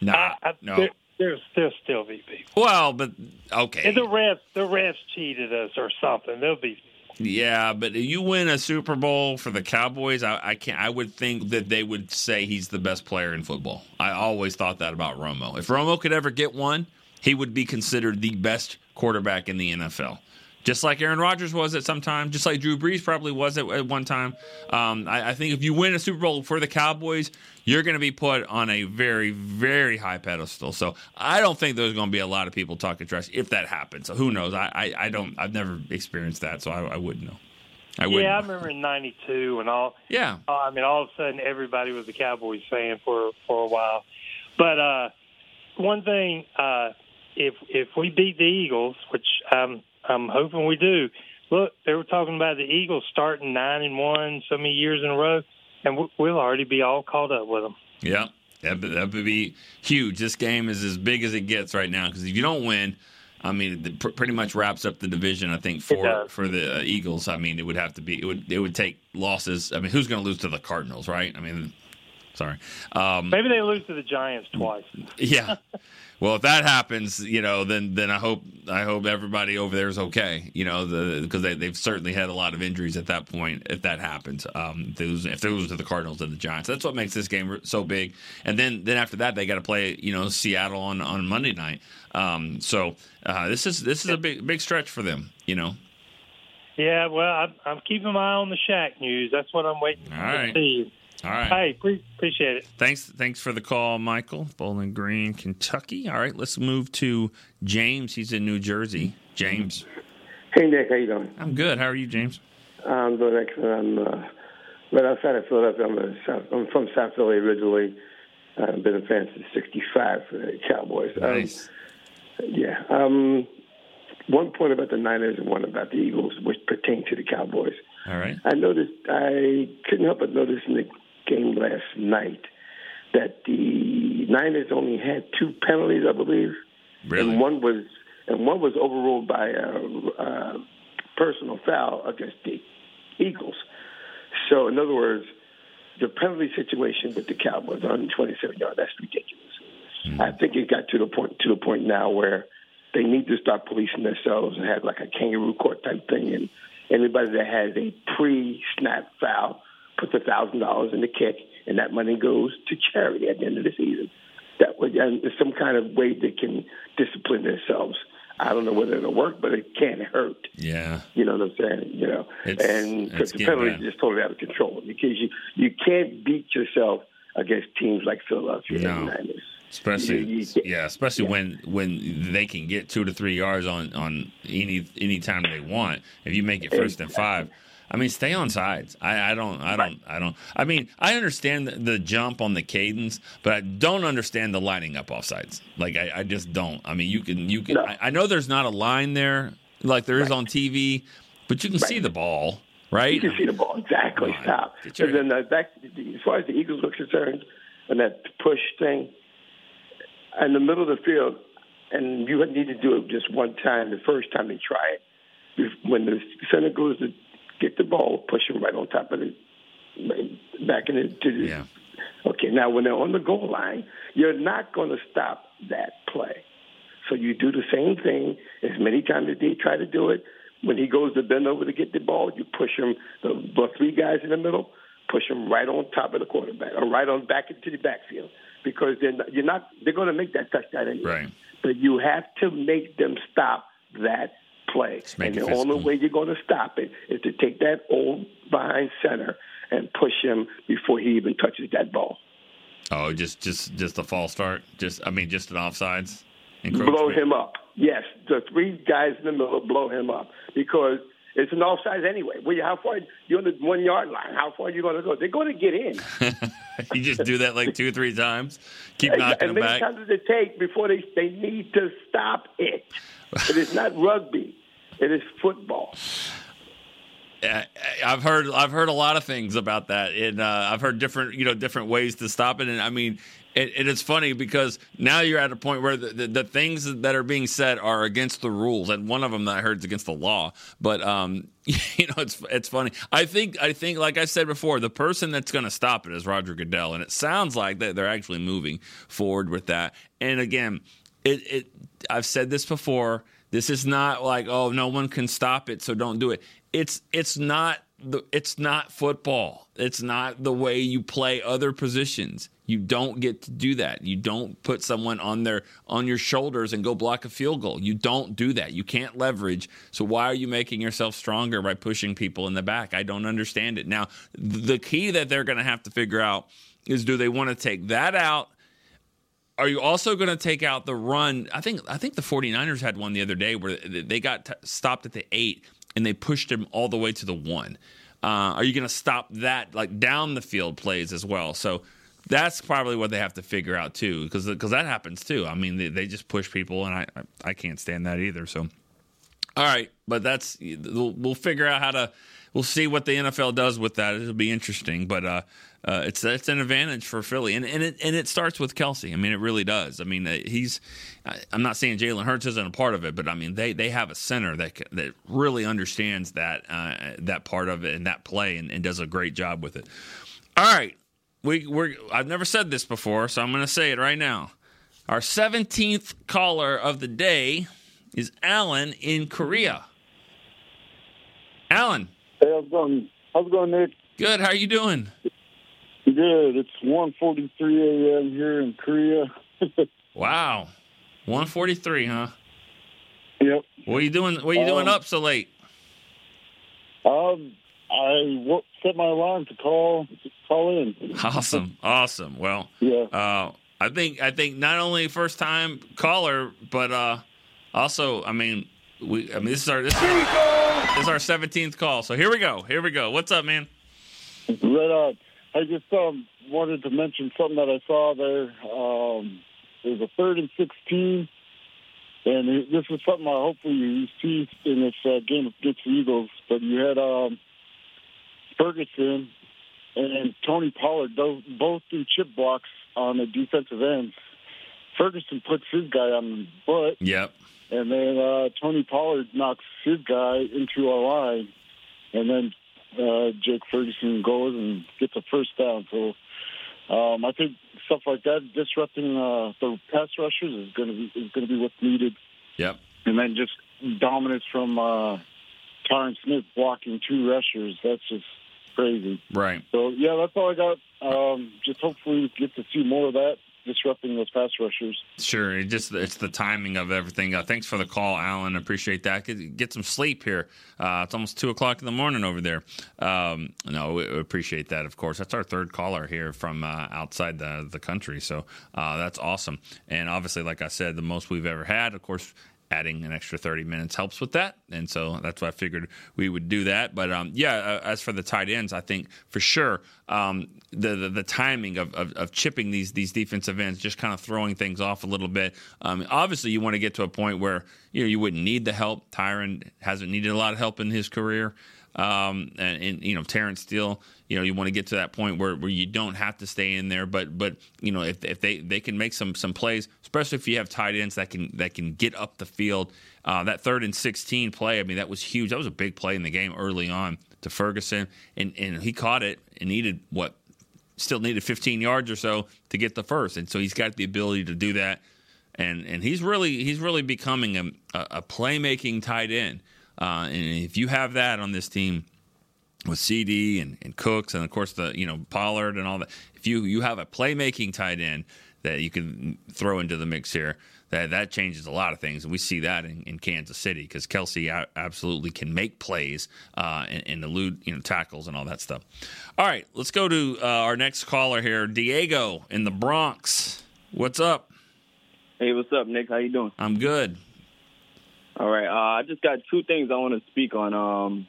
[SPEAKER 3] No,
[SPEAKER 18] I, I,
[SPEAKER 3] no.
[SPEAKER 18] There, there's there'll still be people.
[SPEAKER 3] Well, but okay.
[SPEAKER 18] And the refs, the refs cheated us or something. There'll be
[SPEAKER 3] Yeah, but you win a Super Bowl for the Cowboys, I, I can't. I would think that they would say he's the best player in football. I always thought that about Romo. If Romo could ever get one, he would be considered the best quarterback in the NFL. Just like Aaron Rodgers was at some time, just like Drew Brees probably was at, at one time. Um, I, I think if you win a Super Bowl for the Cowboys, you're going to be put on a very, very high pedestal. So I don't think there's going to be a lot of people talking trash if that happens. So who knows? I, I, I don't. I've never experienced that, so I, I wouldn't know. I wouldn't.
[SPEAKER 18] yeah, I remember in '92 and all.
[SPEAKER 3] Yeah.
[SPEAKER 18] Uh, I mean, all of a sudden, everybody was a Cowboys fan for for a while. But uh, one thing, uh, if if we beat the Eagles, which I'm I'm hoping we do. Look, they were talking about the Eagles starting nine and one so many years in a row, and we- we'll already be all caught up with them.
[SPEAKER 3] Yeah, that would, that would be huge. This game is as big as it gets right now because if you don't win, I mean, it pretty much wraps up the division. I think for for the uh, Eagles. I mean, it would have to be it would it would take losses. I mean, who's going to lose to the Cardinals, right? I mean, sorry. Um,
[SPEAKER 18] Maybe they lose to the Giants twice. (laughs)
[SPEAKER 3] yeah. Well, if that happens, you know, then then I hope I hope everybody over there is okay. You know, the because they they've certainly had a lot of injuries at that point. If that happens, um, if they lose, if they lose to the Cardinals and the Giants, that's what makes this game so big. And then then after that, they got to play you know Seattle on on Monday night. Um, so uh, this is this is a big big stretch for them. You know.
[SPEAKER 18] Yeah, well, I'm, I'm keeping my eye on the Shack news. That's what I'm waiting
[SPEAKER 3] All
[SPEAKER 18] to
[SPEAKER 3] right.
[SPEAKER 18] see.
[SPEAKER 3] All right.
[SPEAKER 18] Hey, pre- appreciate it.
[SPEAKER 3] Thanks, thanks for the call, Michael. Bowling Green, Kentucky. All right, let's move to James. He's in New Jersey. James,
[SPEAKER 19] Hey Nick, how you doing?
[SPEAKER 3] I'm good. How are you, James?
[SPEAKER 19] I'm doing excellent. I'm uh, right outside of Philadelphia. I'm, a South, I'm from South Philly originally. I've been a fan since '65 for the Cowboys.
[SPEAKER 3] Nice.
[SPEAKER 19] Um, yeah. Um, one point about the Niners and one about the Eagles, which pertain to the Cowboys.
[SPEAKER 3] All right.
[SPEAKER 19] I noticed. I couldn't help but notice in the game last night that the Niners only had two penalties, I believe.
[SPEAKER 3] Really?
[SPEAKER 19] And one was and one was overruled by a, a personal foul against the Eagles. So, in other words, the penalty situation with the Cowboys, 127 yards, that's ridiculous. Hmm. I think it got to the point to the point now where they need to start policing themselves and have like a kangaroo court type thing, and anybody that has a pre-snap foul puts a thousand dollars in the kick, and that money goes to charity at the end of the season. That would and some kind of way they can discipline themselves. I don't know whether it'll work, but it can't hurt.
[SPEAKER 3] Yeah.
[SPEAKER 19] You know what I'm saying? You know,
[SPEAKER 3] It's-
[SPEAKER 19] and because the penalty is just totally out of control because you you can't beat yourself against teams like Philadelphia
[SPEAKER 3] No.
[SPEAKER 19] and Niners.
[SPEAKER 3] Especially,
[SPEAKER 19] You- you-
[SPEAKER 3] yeah, especially when when they can get two to three yards on on any any time they want. If you make it first and five, I mean, stay on sides. I, I don't, I don't, I don't. I mean, I understand the, jump on the cadence, but I don't understand the lining up off sides. Like I, I just don't. I mean, you can, you can. I, I know there's not a line there like there is on TV, but you can see the ball, right?
[SPEAKER 19] You can see the ball exactly. Stop. And then uh, back as far as the Eagles were concerned, and that push thing in the middle of the field, and you need to do it just one time. The first time they try it, when the center goes to get the ball, push him right on top of the back in the,
[SPEAKER 3] yeah.
[SPEAKER 19] Okay, now when they're on the goal line, you're not going to stop that play. So you do the same thing as many times as they try to do it. When he goes to bend over to get the ball, you push him, the, the three guys in the middle, push him right on top of the quarterback or right on back into the backfield because then you're not they're going to make that touchdown anyway.
[SPEAKER 3] Right.
[SPEAKER 19] But you have to make them stop that play. And the only way you're going to stop it is to take that old behind center and push him before he even touches that ball.
[SPEAKER 3] Oh, just just just a false start. Just I mean, just an offsides.
[SPEAKER 19] blow him up. Yes, the three guys in the middle blow him up because it's an offsides anyway. Well, how far you're on the one yard line? How far are you going to go? They're going to get in. (laughs)
[SPEAKER 3] you just do that like two three times. Keep
[SPEAKER 19] And-
[SPEAKER 3] knocking
[SPEAKER 19] and
[SPEAKER 3] them
[SPEAKER 19] many times does it take before they they need to stop it? It is not rugby. It is football.
[SPEAKER 3] I've heard I've heard a lot of things about that, and uh, I've heard different you know different ways to stop it. And I mean, And, and it's funny because now you're at a point where the, the, the, things that are being said are against the rules, and one of them that I heard is against the law. But um, (laughs) you know, it's it's funny. I think I think, like I said before, the person that's going to stop it is Roger Goodell, and it sounds like that they're actually moving forward with that. And again, it, it I've said this before. This is not like oh, no one can stop it, so don't do it. It's it's not the, it's not football. It's not the way you play other positions. You don't get to do that. You don't put someone on their on your shoulders and go block a field goal. You don't do that. You can't leverage. So why are you making yourself stronger by pushing people in the back? I don't understand it. Now, the key that they're going to have to figure out is do they want to take that out? Are you also going to take out the run? I think I think the 49ers had one the other day where they got t- stopped at the 8 and they pushed him all the way to the 1. Uh, are you going to stop that like down the field plays as well? So that's probably what they have to figure out too, because because that happens too. I mean, they, they just push people, and I I can't stand that either. So, all right, but that's we'll, we'll figure out how to. We'll see what the NFL does with that. It'll be interesting, but uh, uh, it's it's an advantage for Philly, and and it and it starts with Kelce. I mean, it really does. I mean, uh, he's. I'm not saying Jalen Hurts isn't a part of it, but I mean, they they have a center that that really understands that uh, that part of it and that play, and, and does a great job with it. All right, we we I've never said this before, so I'm going to say it right now. Our 17th caller of the day is Alan in Korea. Alan.
[SPEAKER 20] Hey, how's it going? How's it going, Nick?
[SPEAKER 3] Good. How are you doing?
[SPEAKER 20] Good. It's 1:43 a.m. here in Korea. (laughs)
[SPEAKER 3] wow. 1:43, huh?
[SPEAKER 20] Yep.
[SPEAKER 3] What are you doing? What are you doing
[SPEAKER 20] Um,
[SPEAKER 3] up so late?
[SPEAKER 20] Um, I set my alarm to call call in. (laughs)
[SPEAKER 3] Awesome, awesome. Well,
[SPEAKER 20] Yeah.
[SPEAKER 3] uh, I think I think not only first time caller, but uh, also, I mean, we. I mean, this is our this, this is our seventeenth call. So here we go. Here we go. What's up, man?
[SPEAKER 20] Right on. I just um wanted to mention something that I saw there. Um, there's a third and sixteen, and it- this is something I hopefully you see in this uh, game against the Eagles. But you had um, Ferguson and Tony Pollard both, both do chip blocks on the defensive ends. Ferguson puts his guy on the butt,
[SPEAKER 3] Yep.
[SPEAKER 20] and then uh, Tony Pollard knocks his guy into our line, and then uh, Jake Ferguson goes and gets a first down. So um, I think stuff like that disrupting uh, the pass rushers is going to be is going to be what's needed,
[SPEAKER 3] Yep.
[SPEAKER 20] and then just dominance from uh, Tyron Smith blocking two rushers. That's just crazy.
[SPEAKER 3] Right.
[SPEAKER 20] So yeah, that's all I got. Um, just hopefully get to see more of that disrupting those pass rushers.
[SPEAKER 3] Sure. It just it's the timing of everything. Uh, thanks for the call, Alan. Appreciate that. Get, get some sleep here. Uh, it's almost two o'clock in the morning over there. Um, no, we appreciate that. Of course, that's our third caller here from uh, outside the the country. So uh, that's awesome. And obviously, like I said, the most we've ever had. Of course. Adding an extra 30 minutes helps with that. And so that's why I figured we would do that. But um, yeah, uh, as for the tight ends, I think for sure um, the, the the timing of, of, of chipping these these defensive ends, just kind of throwing things off a little bit. Um, obviously, you want to get to a point where you know you wouldn't need the help. Tyron hasn't needed a lot of help in his career. Um, and, and you know Terence Steele, you know you want to get to that point where, where you don't have to stay in there, but but you know if, if they, they can make some some plays, especially if you have tight ends that can that can get up the field. Uh, that third and sixteen play, I mean that was huge. That was a big play in the game early on to Ferguson, and and he caught it and needed what still needed 15 yards or so to get the first, and so he's got the ability to do that, and and he's really he's really becoming a a, a playmaking tight end. Uh, and if you have that on this team with CeeDee and, and Cooks and of course the you know Pollard and all that, if you you have a playmaking tight end that you can throw into the mix here, that that changes a lot of things, and we see that in, in Kansas City because Kelce a- absolutely can make plays uh, and, and elude you know tackles and all that stuff. All right, let's go to uh, our next caller here, Diego in the Bronx. What's up?
[SPEAKER 21] Hey, what's up, Nick? How you doing?
[SPEAKER 3] I'm good.
[SPEAKER 21] All right. Uh, I just got two things I want to speak on. Um,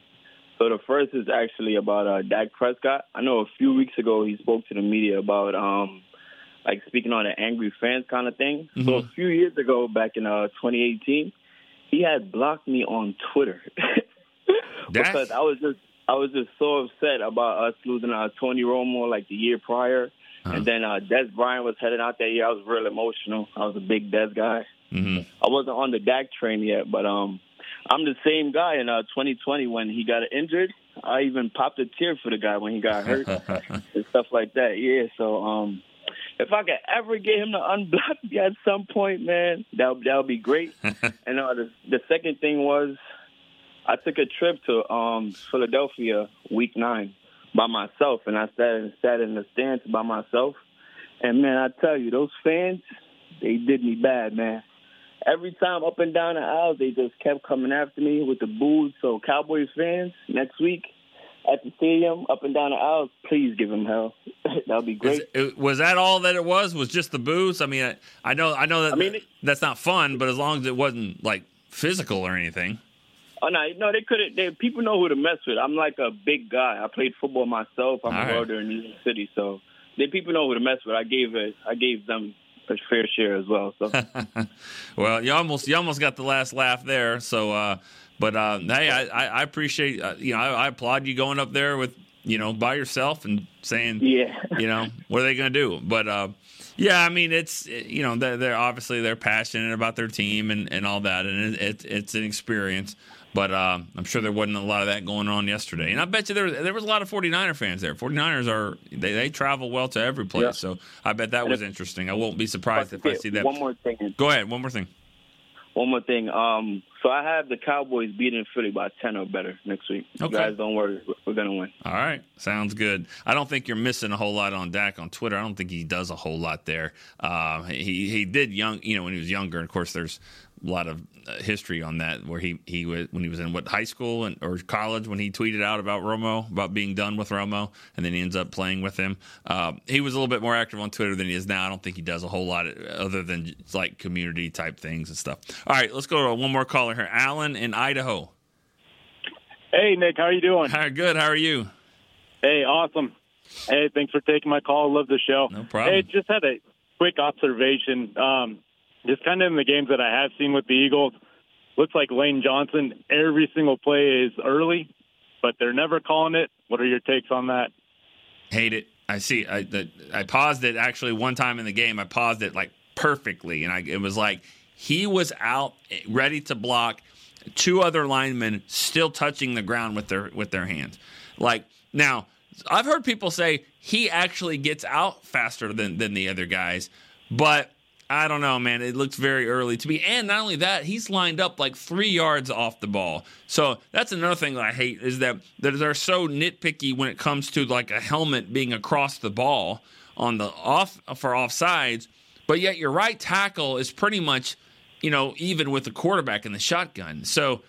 [SPEAKER 21] so the first is actually about uh, Dak Prescott. I know a few weeks ago he spoke to the media about um, like speaking on an angry fans kind of thing. So a few years ago, back in uh, 2018, he had blocked me on Twitter (laughs) because I was just I was just so upset about us losing uh, Tony Romo like the year prior, And then uh, Dez Bryant was heading out that year. I was real emotional. I was a big Dez guy.
[SPEAKER 3] Mm-hmm.
[SPEAKER 21] I wasn't on the Dak train yet, but um, I'm the same guy in uh, 2020 when he got injured. I even popped a tear for the guy when he got hurt (laughs) and stuff like that. Yeah, so um, if I could ever get him to unblock me at some point, man, that that would be great. (laughs) and uh, the the second thing was, I took a trip to um Philadelphia week nine by myself, and I sat and sat in the stands by myself. And man, I tell you, those fans, they did me bad, man. Every time up and down the aisles, they just kept coming after me with the boos. So Cowboys fans, next week at the stadium, up and down the aisles, please give them hell. (laughs) That'll be great.
[SPEAKER 3] It- was that all that it was? Was just the boos? I mean, I, I know, I know that
[SPEAKER 21] I mean,
[SPEAKER 3] that's not fun, but as long as it wasn't like physical or anything.
[SPEAKER 21] Oh no, no, they couldn't. They, people know who to mess with. I'm like a big guy. I played football myself. I'm
[SPEAKER 3] All
[SPEAKER 21] a
[SPEAKER 3] right.
[SPEAKER 21] welder in New York City, so they people know who to mess with. I gave it. I gave them a fair share as well. So (laughs)
[SPEAKER 3] Well, you almost you almost got the last laugh there. So, uh, but uh, hey, I, I appreciate uh, you know I, I applaud you going up there with you know by yourself and saying
[SPEAKER 21] yeah
[SPEAKER 3] you know what are they going to do? But uh, yeah, I mean it's you know they're, they're obviously they're passionate about their team and, and all that, and it, it, it's an experience. But uh, I'm sure there wasn't a lot of that going on yesterday. And I bet you there, there was a lot of 49er fans there. 49ers are, they, they travel well to every place.
[SPEAKER 21] Yeah.
[SPEAKER 3] So I bet that
[SPEAKER 21] And
[SPEAKER 3] was
[SPEAKER 21] if-
[SPEAKER 3] interesting. I won't be surprised if I see that.
[SPEAKER 21] One more thing.
[SPEAKER 3] Go ahead. One more thing.
[SPEAKER 21] One more thing. Um, so I have the Cowboys beating Philly by ten or better next week. You
[SPEAKER 3] Okay.
[SPEAKER 21] guys, don't worry, we're gonna win.
[SPEAKER 3] All right, sounds good. I don't think you're missing a whole lot on Dak on Twitter. I don't think he does a whole lot there. Uh, he he did young, you know, when he was younger. Of course, there's lot of uh, history on that where he he was when he was in what high school and or college when he tweeted out about Romo about being done with Romo, and then he ends up playing with him. Uh, he was a little bit more active on Twitter than he is now. I don't think he does a whole lot other than like community type things and stuff. All right, let's go to one more caller here, Alan in Idaho.
[SPEAKER 22] Hey, Nick, how are you doing?
[SPEAKER 3] Hi, good. How are you?
[SPEAKER 22] Hey, awesome. Hey, thanks for taking my call. Love the show. No
[SPEAKER 3] problem.
[SPEAKER 22] Hey, just had a quick observation. Um, just kind of in the games that I have seen with the Eagles, looks like Lane Johnson, every single play is early, but they're never calling it. What are your takes on that?
[SPEAKER 3] Hate it. I see. I the, I paused it actually one time in the game. I paused it like perfectly, and I, it was like he was out ready to block. Two other linemen still touching the ground with their with their hands. Like now, I've heard people say he actually gets out faster than than the other guys, but I don't know, man. It looks very early to me. And not only that, he's lined up like three yards off the ball. So that's another thing that I hate is that, they're so nitpicky when it comes to like a helmet being across the ball on the off for offsides. But yet your right tackle is pretty much, you know, even with the quarterback in the shotgun. So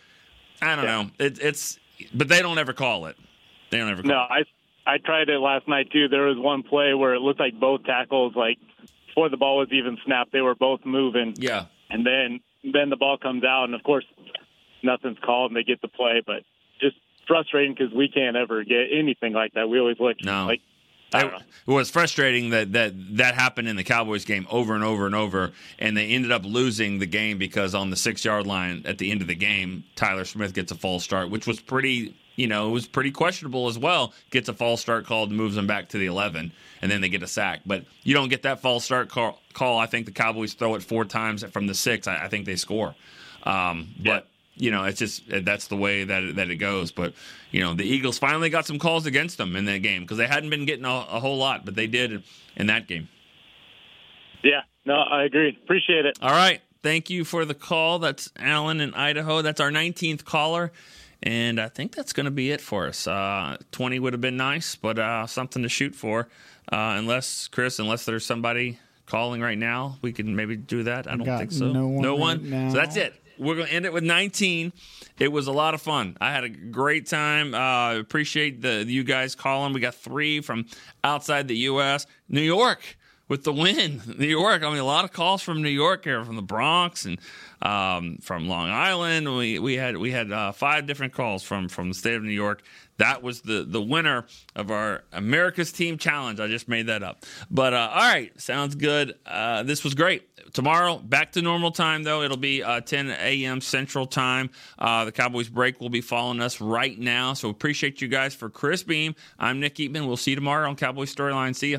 [SPEAKER 3] I don't know. It, it's but they don't ever call it. They don't ever call
[SPEAKER 22] No, I I tried it last night too. There was one play where it looked like both tackles, like before the ball was even snapped, they were both moving.
[SPEAKER 3] Yeah.
[SPEAKER 22] And then then the ball comes out, and of course nothing's called, and they get the play. But just frustrating because we can't ever get anything like that. We always look
[SPEAKER 3] No.
[SPEAKER 22] like
[SPEAKER 3] It was frustrating that, that that happened in the Cowboys game over and over and over, and they ended up losing the game because on the six yard line at the end of the game, Tyler Smith gets a false start, which was pretty, you know, it was pretty questionable as well. Gets a false start called, moves them back to the eleven, and then they get a sack. But you don't get that false start call. call. I think the Cowboys throw it four times from the six. I, I think they score. Um, but you know, it's just that's the way that it, that it goes. But you know, the Eagles finally got some calls against them in that game because they hadn't been getting a, a whole lot, but they did in that game.
[SPEAKER 22] yeah. No, I agree. Appreciate it.
[SPEAKER 3] All right, thank you for the call. That's Alan in Idaho. That's our 19th caller. And I think that's going to be it for us. Uh, 20 would have been nice, but uh, something to shoot for. Uh, unless, Chris, unless there's somebody calling right now, we can maybe do that. I don't
[SPEAKER 23] Got
[SPEAKER 3] think so.
[SPEAKER 23] no one right
[SPEAKER 3] one.
[SPEAKER 23] now.
[SPEAKER 3] So that's it. We're going to end it with 19. It was a lot of fun. I had a great time. Uh, appreciate the you guys calling. We got three from outside the U.S. New York with the win. (laughs) New York. I mean, a lot of calls from New York here, from the Bronx and um, from Long Island. We we had we had uh, five different calls from from the state of New York. That was the the winner of our America's Team Challenge. I just made that up. But uh, all right, sounds good. Uh, this was great. Tomorrow, back to normal time though. It'll be uh, 10 a.m. Central Time. Uh, the Cowboys break will be following us right now. So appreciate you guys for Chris Beam. I'm Nick Eatman. We'll see you tomorrow on Cowboys Storyline. See ya.